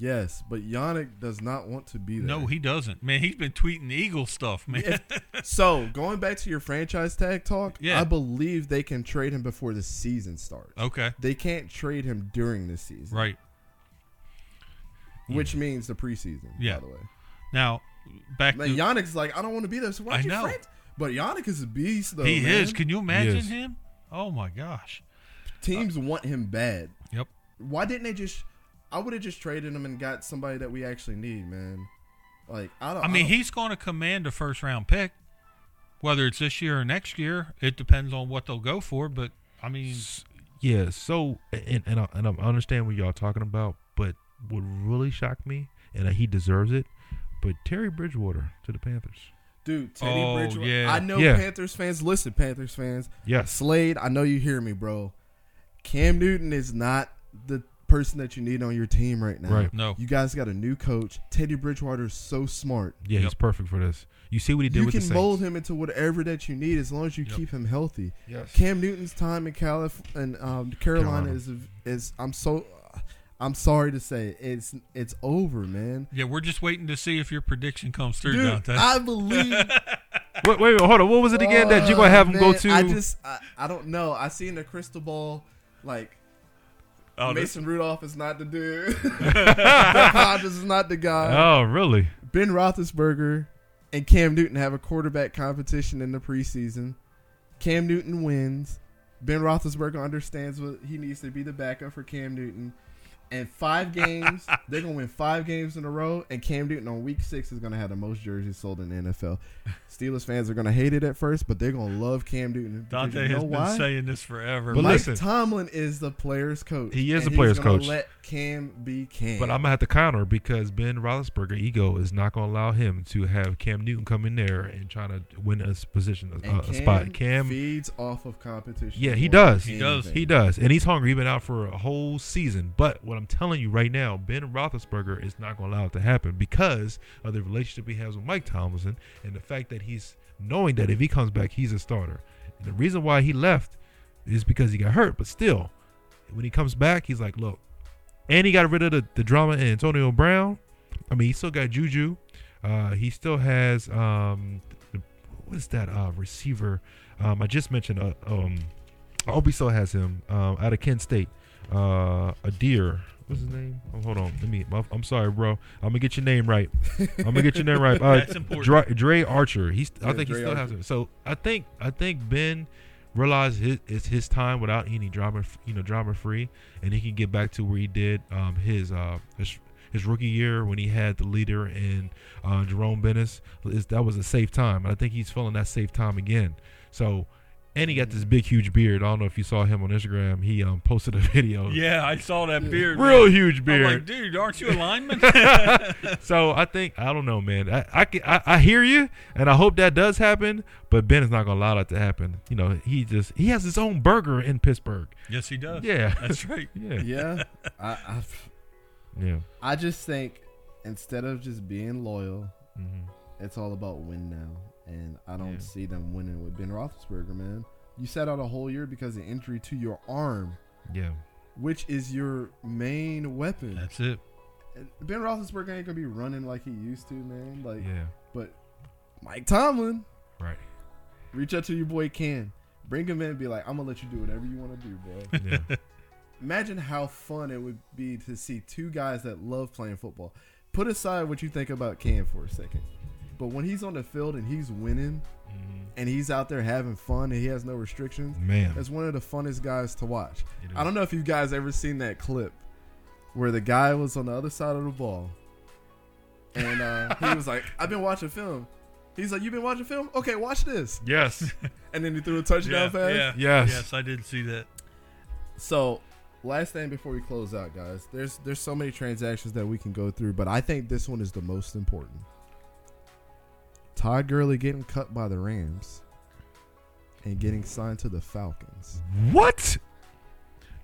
Yes, but Yannick does not want to be there. No, he doesn't. Man, he's been tweeting Eagle stuff, man. If- so going back to your franchise tag talk, Yeah. I believe they can trade him before the season starts. okay. They can't trade him during the season, Right. Which means the preseason. Yeah. By the way, Now back man, to Yannick's like, I don't want to be there. So why I you know. friend? But Yannick is a beast, though. he man. is. Can you imagine is. him? Oh my gosh. Teams uh, want him bad. Yep. Why didn't they just? I would have just traded him and got somebody that we actually need, man. Like I don't. I mean, don't- he's going to command a first round pick, whether it's this year or next year. It depends on what they'll go for. But I mean, Yeah, so and and I, and I understand what y'all talking about, but what really shocked me, and he deserves it, but Terry Bridgewater to the Panthers. dude. Teddy Oh, Bridgewater. yeah. I know Yeah. Panthers fans. Listen, Panthers fans. Yeah. Slade, I know you hear me, bro. Cam Newton is not the person that you need on your team right now. Right. No. You guys got a new coach. Teddy Bridgewater is so smart. yeah, he's perfect for this. You see what he did You with can the Saints. mold him into whatever that you need as long as you Yep. keep him healthy. Yes. Cam Newton's time in Calif and um, Carolina, Carolina. is is I'm so I'm sorry to say it's it's over, man. yeah, we're just waiting to see if your prediction comes through, Dude, Dante. I believe. Wait, wait, wait, hold on. What was it again that you're gonna have him go to? I just I, I don't know. I see in the crystal ball like oh, this- Mason Rudolph is not the dude. Hodges is not the guy. oh, really? Ben Roethlisberger and Cam Newton have a quarterback competition in the preseason. Cam Newton wins. Ben Roethlisberger understands what he needs to be the backup for Cam Newton. And five games, they're gonna win five games in a row. And Cam Newton on week six is gonna have the most jerseys sold in the NFL. Steelers fans are gonna hate it at first, but they're gonna love Cam Newton. because Dante you know has been saying this forever. But Mike listen. Tomlin is the player's coach. He is and the player's he's coach. Let Cam be Cam. But I'm gonna have to counter because Ben Roethlisberger ego is not gonna allow him to have Cam Newton come in there and try to win a position, a, and a spot. Cam, feeds off of competition. Yeah, he does. He does. he does, and he's hungry. He's been out for a whole season. But what I'm telling you right now, Ben Roethlisberger is not gonna allow it to happen because of the relationship he has with Mike Tomlinson and the fact that he's knowing that if he comes back, he's a starter. And the reason why he left is because he got hurt. But still, when he comes back, he's like, look, and he got rid of the, the drama in Antonio Brown. I mean, he still got Juju. Uh, he still has um, the, what is that uh, receiver? Um, I just mentioned. Uh, um, I hope he still has him um, out of Kent State. Uh, Adir. What's his name? Oh, hold on. Let me. I'm sorry, bro. I'm gonna get your name right. I'm gonna get your name right. Uh, That's important. Dre, Dre Archer. He's. I Yeah, think he Dre still has it. So I think. I think Ben realized his, it's his time without any drama. You know, drama free, and he can get back to where he did um, his uh his, his rookie year when he had the leader in uh, Jerome Bettis. Is that was a safe time, and I think he's feeling that safe time again. So. And he got this big, huge beard. I don't know if you saw him on Instagram. He um, posted a video. yeah, I saw that beard. Real man. huge I'm beard. like, dude, aren't you a lineman? so I think I don't know, man. I, I can- I I hear you, and I hope that does happen. But Ben is not gonna allow that to happen. You know, he just he has his own burger in Pittsburgh. yes, he does. Yeah, That's right. yeah, Yeah, I, I yeah. I just think instead of just being loyal hmm it's all about win now, and I don't Yeah. see them winning with Ben Roethlisberger, man. You sat out a whole year because of injury to your arm, Yeah. which is your main weapon. That's it. Ben Roethlisberger ain't gonna be running like he used to, man. Like, Yeah. but Mike Tomlin, Right. reach out to your boy Ken, bring him in, and be like, I'm gonna let you do whatever you want to do, bro. Yeah. Imagine how fun it would be to see two guys that love playing football. Put aside what you think about Cam for a second. But when he's on the field and he's winning Mhm. and he's out there having fun and he has no restrictions, Man. that's one of the funnest guys to watch. I don't know if you guys ever seen that clip where the guy was on the other side of the ball and uh, he was like, I've been watching film. He's like, You've been watching film? Okay, watch this. Yes. And then he threw a touchdown Yeah, pass. yeah. Yes. Yes, I did see that. So, last thing before we close out, guys. There's there's so many transactions that we can go through, but I think this one is the most important. Todd Gurley getting cut by the Rams and getting signed to the Falcons. What?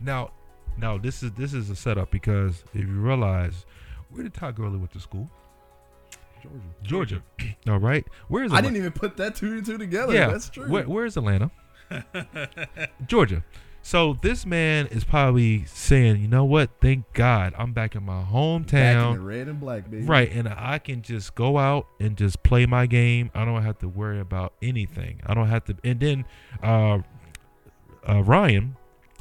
Now, now this is this is a setup because if you realize where did Todd Gurley went to school? Georgia. Georgia. All right. Where is I didn't even put that two and two together. yeah, That's true. Where, where is Atlanta? Georgia. So this man is probably saying, you know what? Thank God I'm back in my Back hometown. in the red and black, baby. Right, and I can just go out and just play my game. I don't have to worry about anything. I don't have to. And then, uh, uh, Ryan,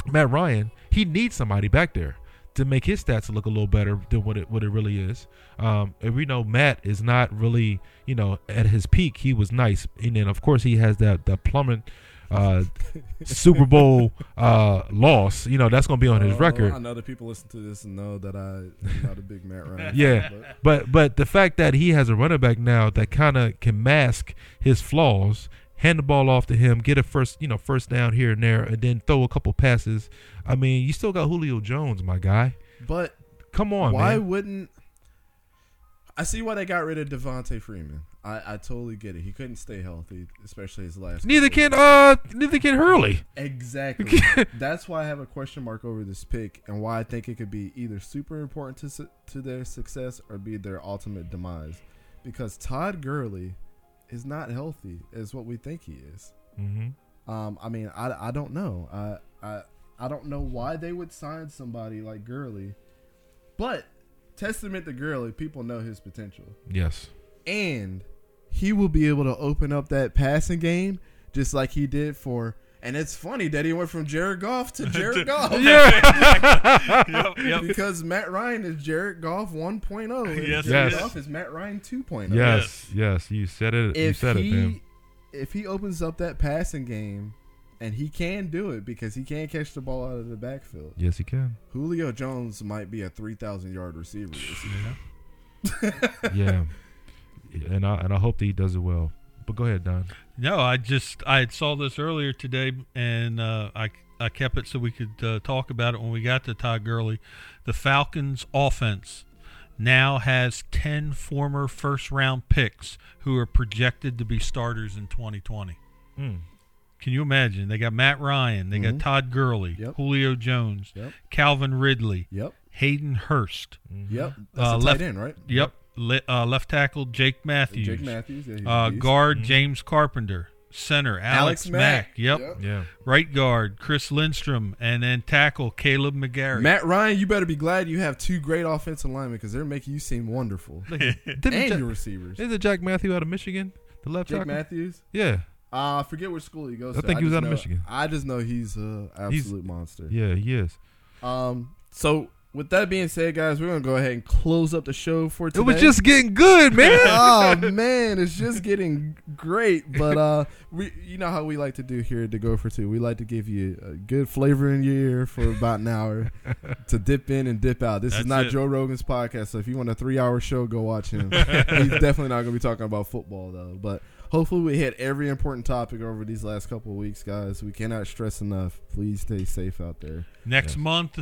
Matt Ryan, he needs somebody back there to make his stats look a little better than what it what it really is. Um, and we know Matt is not really, you know, at his peak. He was nice, and then of course he has that that plummet. Uh, Super Bowl uh, loss, you know that's gonna be on his Oh, record. I know that people listen to this and know that I, I'm not a big Matt Ryan. Yeah. but- But but the fact that he has a running back now that kind of can mask his flaws, hand the ball off to him, get a first you know first down here and there, and then throw a couple passes. I mean, you still got Julio Jones, my guy. but Come on, why man. wouldn't I see why they got rid of Devonta Freeman? I, I totally get it. He couldn't stay healthy, especially his last. Neither can uh neither can Gurley. Exactly. That's why I have a question mark over this pick, and why I think it could be either super important to su- to their success or be their ultimate demise. Because Todd Gurley is not healthy, as what we think he is. Mm-hmm. Um, I mean, I, I don't know. I, I I don't know why they would sign somebody like Gurley, but testament to Gurley, people know his potential, Yes. and he will be able to open up that passing game just like he did for. And it's funny that he went from Jared Goff to Jared Goff Yeah. Yep, yep. because Matt Ryan is Jared Goff 1.0 and Yes, Jared yes. Goff is Matt Ryan 2.0. yes. Yes. You said it. You if said he it, man. if he opens up that passing game, and he can do it because he can catch the ball out of the backfield. Yes, he can. Julio Jones might be a three thousand yard receiver. This year. Yeah. And I and I hope that he does it well. But go ahead, Don. No, I just I saw this earlier today, and uh, I I kept it so we could uh, talk about it when we got to Todd Gurley. The Falcons' offense now has ten former first round picks who are projected to be starters in 2020. Mm. Can you imagine? They got Matt Ryan, they Mhm. got Todd Gurley, Yep. Julio Jones, Yep. Calvin Ridley, Yep. Hayden Hurst. Yep. That's Uh, a tight left- end, right? Yep. Le- uh, left tackle Jake Matthews. Jake Matthews. Yeah, he's Uh, beast. guard Mhm. James Carpenter. Center Alex, Mack. Yep. Yeah. Right guard Chris Lindstrom, and then tackle Kaleb McGary. Matt Ryan, you better be glad you have two great offensive linemen because they're making you seem wonderful. Didn't and Ja- your receivers. Is it Jack Matthew out of Michigan? The left Jake tackle? Matthews. Yeah. Uh, I forget which school he goes to. I to. think he was just out of Michigan. I just know he's an absolute monster. Yeah, he is. Um. So with that being said, guys, we're gonna go ahead and close up the show for today. It was just getting good, man. oh man, it's just getting great. But uh, we, you know how we like to do here at the Go for Two. We like to give you a good flavor in your ear for about an hour to dip in and dip out. This is not it. Joe Rogan's podcast, so if you want a three-hour show, go watch him. He's definitely not going to be talking about football though. But hopefully, we hit every important topic over these last couple of weeks, guys. We cannot stress enough. Please stay safe out there. Next Yes. month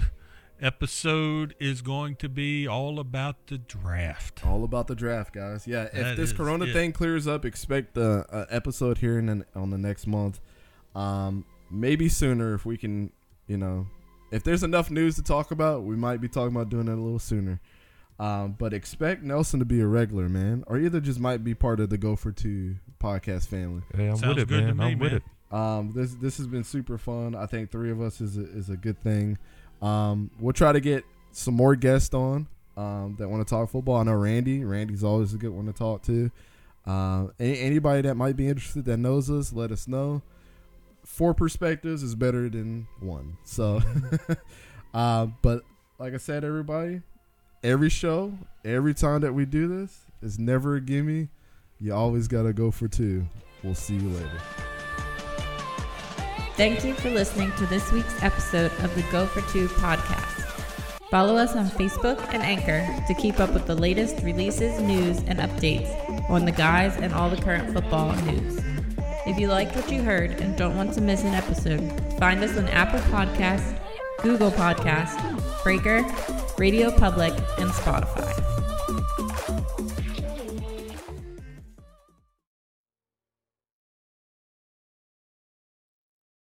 episode is going to be all about the draft. All about the draft, guys. Yeah, if That this Corona it. thing clears up, expect the a episode here in the, on the next month. Um, maybe sooner if we can. You know, if there's enough news to talk about, we might be talking about doing it a little sooner. Um, but expect Nelson to be a regular, man, or either just might be part of the Go for Two podcast family. Hey, I'm Sounds with it, good to man. me, I'm with it. Um, this this has been super fun. I think three of us is a, is a good thing. Um, we'll try to get some more guests on um, that want to talk football. I know Randy. Randy's always a good one to talk to. Uh, any, anybody that might be interested that knows us, let us know. Four perspectives is better than one. So, uh, but like I said, everybody, every show, every time that we do this, is never a gimme. You always gotta go for two. We'll see you later. Thank you for listening to this week's episode of the Go for Two podcast. Follow us on Facebook and Anchor to keep up with the latest releases, news, and updates on the guys and all the current football news. If you liked what you heard and don't want to miss an episode, find us on Apple Podcasts, Google Podcasts, Breaker, RadioPublic, and Spotify.